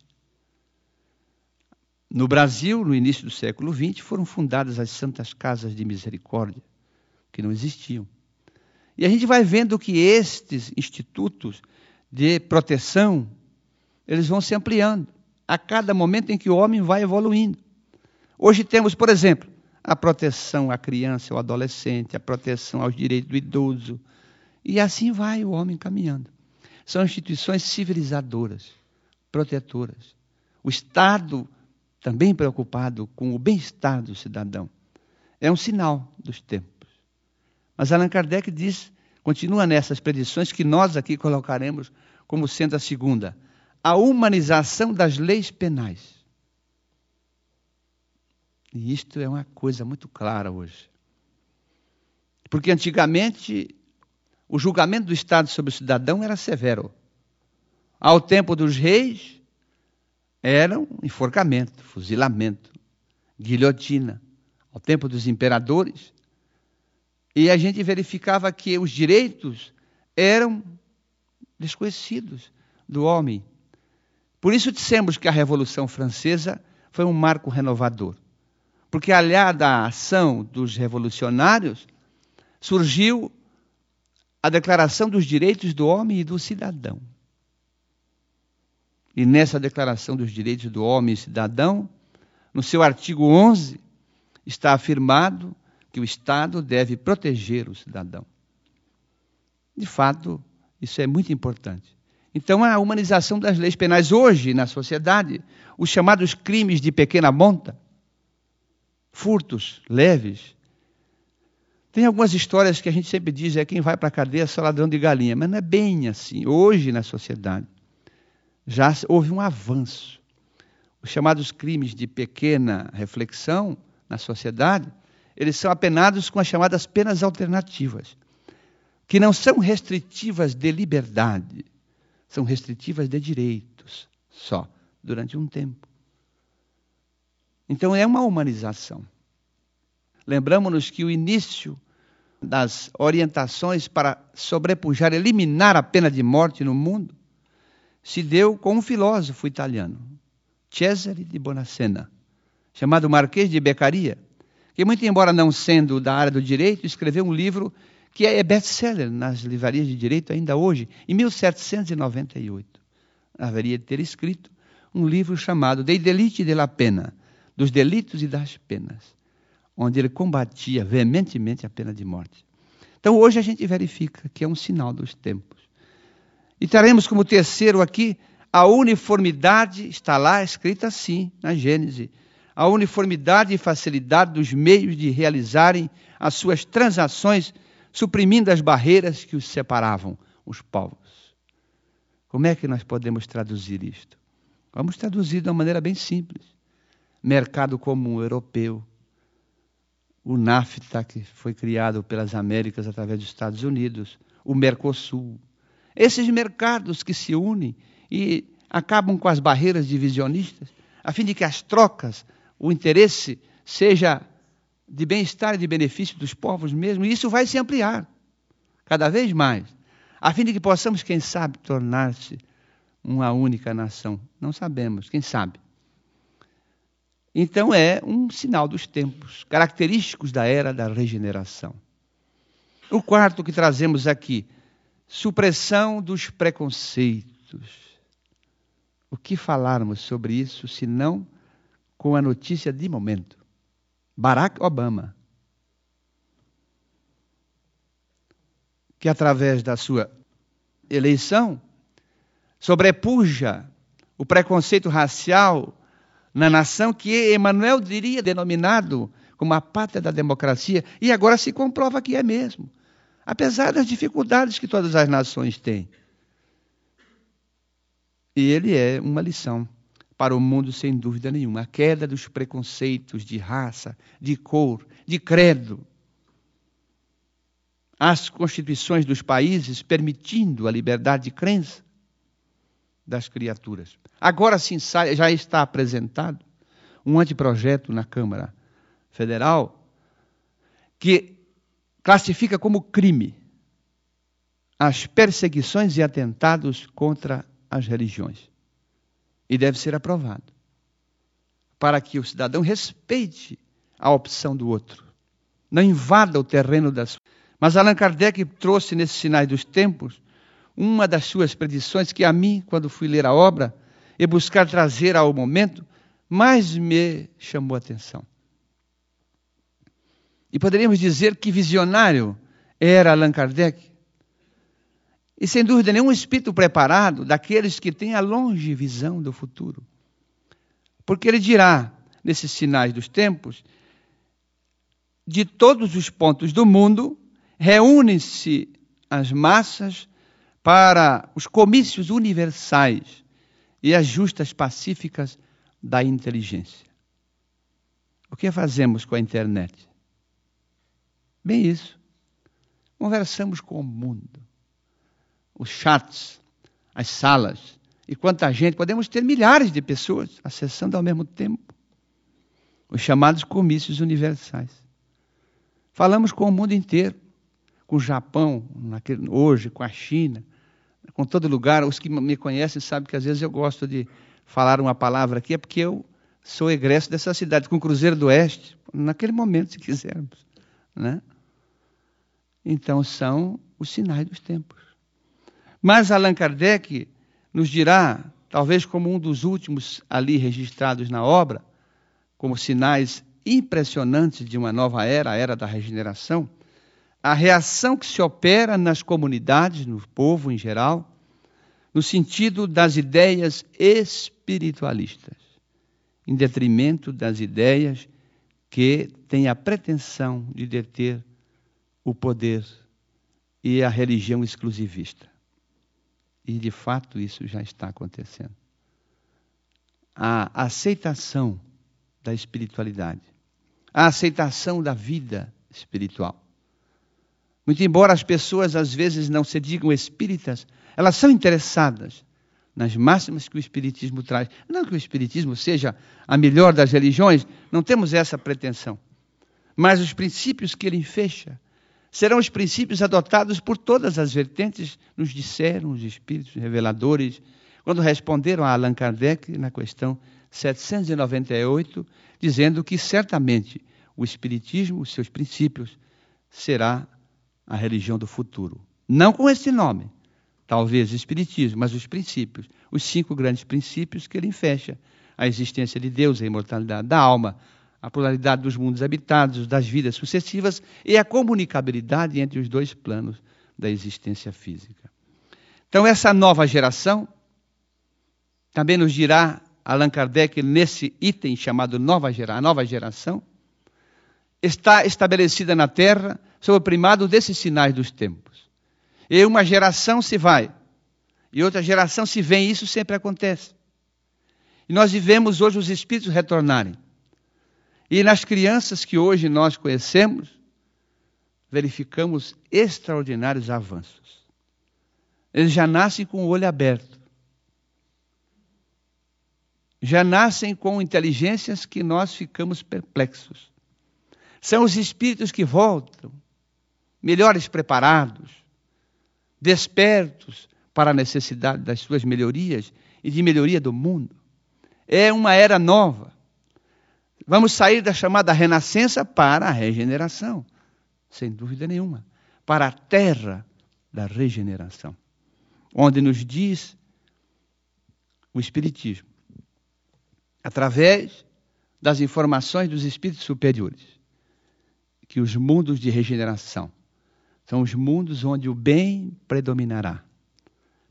No Brasil, no início do século XX, foram fundadas as Santas Casas de Misericórdia, que não existiam. E a gente vai vendo que estes institutos de proteção, eles vão se ampliando a cada momento em que o homem vai evoluindo. Hoje temos, por exemplo, a proteção à criança, ao adolescente, a proteção aos direitos do idoso, e assim vai o homem caminhando. São instituições civilizadoras, protetoras. O Estado também preocupado com o bem-estar do cidadão. É um sinal dos tempos. Mas Allan Kardec diz, continua nessas predições que nós aqui colocaremos como sendo a segunda, a humanização das leis penais. E isto é uma coisa muito clara hoje. Porque antigamente o julgamento do Estado sobre o cidadão era severo. Ao tempo dos reis, eram enforcamento, fuzilamento, guilhotina, ao tempo dos imperadores. E a gente verificava que os direitos eram desconhecidos do homem. Por isso dissemos que a Revolução Francesa foi um marco renovador. Porque aliada à ação dos revolucionários, surgiu a Declaração dos Direitos do Homem e do Cidadão. E nessa Declaração dos Direitos do Homem e Cidadão, no seu artigo 11, está afirmado que o Estado deve proteger o cidadão. De fato, isso é muito importante. Então, a humanização das leis penais hoje na sociedade, os chamados crimes de pequena monta, furtos leves. Tem algumas histórias que a gente sempre diz, é quem vai para a cadeia é só ladrão de galinha, mas não é bem assim. Hoje na sociedade, já houve um avanço. Os chamados crimes de pequena reflexão na sociedade, eles são apenados com as chamadas penas alternativas, que não são restritivas de liberdade, são restritivas de direitos só, durante um tempo. Então é uma humanização. Lembramos-nos que o início das orientações para sobrepujar, eliminar a pena de morte no mundo, se deu com um filósofo italiano, Cesare di Bonacena, chamado Marquês de Beccaria, que, muito embora não sendo da área do direito, escreveu um livro que é best-seller nas livrarias de direito ainda hoje, em 1798. Haveria de ter escrito um livro chamado Dei Deliti della Pena, dos delitos e das penas, onde ele combatia veementemente a pena de morte. Então hoje a gente verifica que é um sinal dos tempos. E teremos como terceiro aqui a uniformidade, está lá escrita assim na Gênese, a uniformidade e facilidade dos meios de realizarem as suas transações, suprimindo as barreiras que os separavam, os povos. Como é que nós podemos traduzir isto? Vamos traduzir de uma maneira bem simples. Mercado comum europeu, o NAFTA, que foi criado pelas Américas através dos Estados Unidos, o Mercosul, esses mercados que se unem e acabam com as barreiras divisionistas, a fim de que as trocas, o interesse seja de bem-estar e de benefício dos povos mesmo, e isso vai se ampliar cada vez mais, a fim de que possamos, quem sabe, tornar-se uma única nação. Não sabemos, quem sabe. Então é um sinal dos tempos, característicos da era da regeneração. O quarto que trazemos aqui, supressão dos preconceitos. O que falarmos sobre isso, se não com a notícia de momento? Barack Obama, que através da sua eleição sobrepuja o preconceito racial na nação que Emmanuel diria denominado como a pátria da democracia, e agora se comprova que é mesmo, apesar das dificuldades que todas as nações têm. E ele é uma lição para o mundo, sem dúvida nenhuma. A queda dos preconceitos de raça, de cor, de credo. As constituições dos países permitindo a liberdade de crença das criaturas. Agora sim já está apresentado um anteprojeto na Câmara Federal que classifica como crime as perseguições e atentados contra as religiões. E deve ser aprovado. Para que o cidadão respeite a opção do outro. Não invada o terreno das. Mas Allan Kardec trouxe nesses sinais dos tempos uma das suas predições que a mim, quando fui ler a obra e buscar trazer ao momento, mais me chamou a atenção. E poderíamos dizer que visionário era Allan Kardec. E sem dúvida nenhum, um espírito preparado daqueles que têm a longe visão do futuro. Porque ele dirá, nesses sinais dos tempos, de todos os pontos do mundo, reúnem-se as massas para os comícios universais e as justas pacíficas da inteligência. O que fazemos com a internet? Bem isso. Conversamos com o mundo. Os chats, as salas. E quanta gente, podemos ter milhares de pessoas acessando ao mesmo tempo. Os chamados comícios universais. Falamos com o mundo inteiro com o Japão, naquele, hoje, com a China, com todo lugar. Os que me conhecem sabem que às vezes eu gosto de falar uma palavra aqui, é porque eu sou egresso dessa cidade, com o Cruzeiro do Oeste, naquele momento, se quisermos. Né? Então, são os sinais dos tempos. Mas Allan Kardec nos dirá, talvez como um dos últimos ali registrados na obra, como sinais impressionantes de uma nova era, a era da regeneração, a reação que se opera nas comunidades, no povo em geral, no sentido das ideias espiritualistas, em detrimento das ideias que têm a pretensão de deter o poder e a religião exclusivista. E de fato isso já está acontecendo. A aceitação da espiritualidade, a aceitação da vida espiritual muito embora as pessoas às vezes não se digam espíritas, elas são interessadas nas máximas que o Espiritismo traz. Não que o Espiritismo seja a melhor das religiões, não temos essa pretensão. Mas os princípios que ele fecha serão os princípios adotados por todas as vertentes, nos disseram os Espíritos reveladores, quando responderam a Allan Kardec na questão 798, dizendo que certamente o Espiritismo, os seus princípios, será a religião do futuro. Não com esse nome, talvez Espiritismo, mas os princípios, os cinco grandes princípios que ele fecha: a existência de Deus, a imortalidade da alma, a pluralidade dos mundos habitados, das vidas sucessivas e a comunicabilidade entre os dois planos da existência física. Então, essa nova geração também nos dirá Allan Kardec nesse item chamado nova, gera, nova geração, está estabelecida na Terra sob o primado desses sinais dos tempos. E uma geração se vai, e outra geração se vem, isso sempre acontece. E nós vivemos hoje os espíritos retornarem. E nas crianças que hoje nós conhecemos, verificamos extraordinários avanços. Eles já nascem com o olho aberto. Já nascem com inteligências que nós ficamos perplexos. São os espíritos que voltam, melhores preparados, despertos para a necessidade das suas melhorias e de melhoria do mundo. É uma era nova. Vamos sair da chamada renascença para a regeneração, sem dúvida nenhuma, para a terra da regeneração, onde nos diz o Espiritismo, através das informações dos espíritos superiores, que os mundos de regeneração são os mundos onde o bem predominará.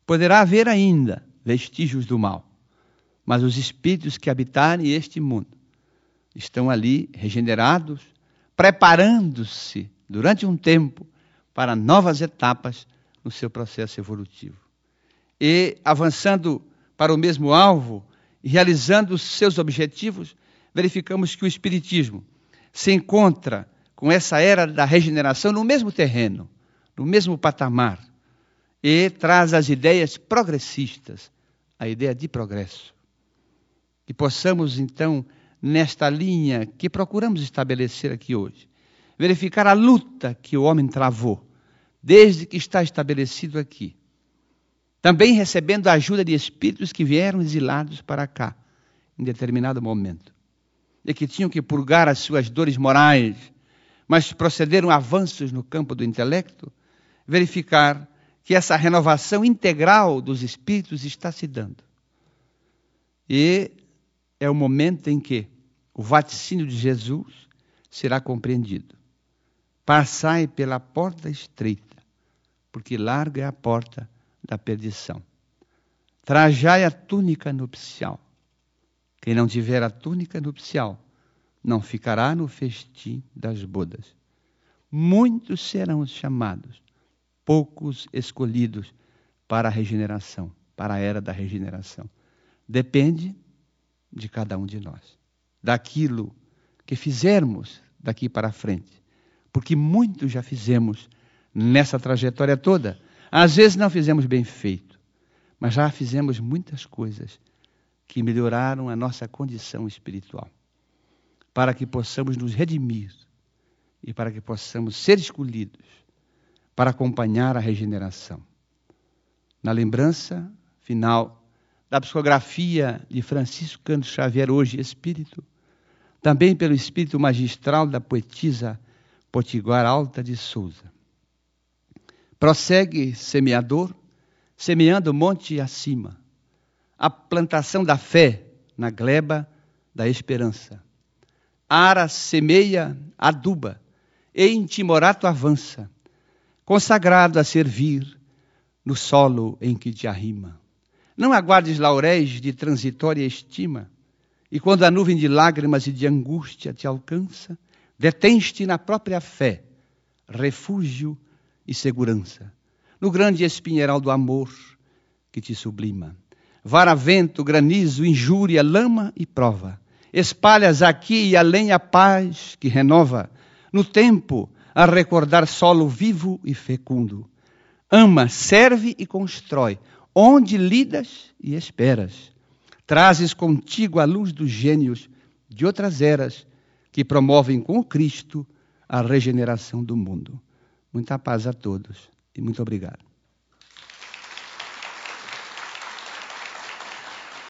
Poderá haver ainda vestígios do mal, mas os espíritos que habitarem este mundo estão ali regenerados, preparando-se durante um tempo para novas etapas no seu processo evolutivo. E avançando para o mesmo alvo e realizando seus objetivos, verificamos que o Espiritismo se encontra com essa era da regeneração no mesmo terreno, no mesmo patamar, e traz as ideias progressistas, a ideia de progresso. Que possamos, então, nesta linha que procuramos estabelecer aqui hoje, verificar a luta que o homem travou, desde que está estabelecido aqui. Também recebendo a ajuda de espíritos que vieram exilados para cá, em determinado momento, e que tinham que purgar as suas dores morais, mas procederam avanços no campo do intelecto, verificar que essa renovação integral dos espíritos está se dando. E é o momento em que o vaticínio de Jesus será compreendido. Passai pela porta estreita, porque larga é a porta da perdição. Trajai a túnica nupcial. Quem não tiver a túnica nupcial não ficará no festim das bodas. Muitos serão os chamados, poucos escolhidos para a regeneração, para a era da regeneração. Depende de cada um de nós, daquilo que fizermos daqui para frente, porque muito já fizemos nessa trajetória toda. Às vezes não fizemos bem feito, mas já fizemos muitas coisas que melhoraram a nossa condição espiritual, para que possamos nos redimir e para que possamos ser escolhidos para acompanhar a regeneração. Na lembrança final da psicografia de Francisco Cândido Xavier, hoje espírito, também pelo espírito magistral da poetisa Potiguar Alta de Souza. Prossegue semeador, semeando monte acima, a plantação da fé na gleba da esperança. Ara semeia, aduba, e intimorato avança, consagrado a servir no solo em que te arrima. Não aguardes lauréis de transitória estima, e quando a nuvem de lágrimas e de angústia te alcança, detens-te na própria fé, refúgio e segurança, no grande espinheiral do amor que te sublima. Vara, vento, granizo, injúria, lama e prova. Espalhas aqui e além a paz que renova, no tempo a recordar solo vivo e fecundo. Ama, serve e constrói onde lidas e esperas. Trazes contigo a luz dos gênios de outras eras que promovem com o Cristo a regeneração do mundo. Muita paz a todos e muito obrigado.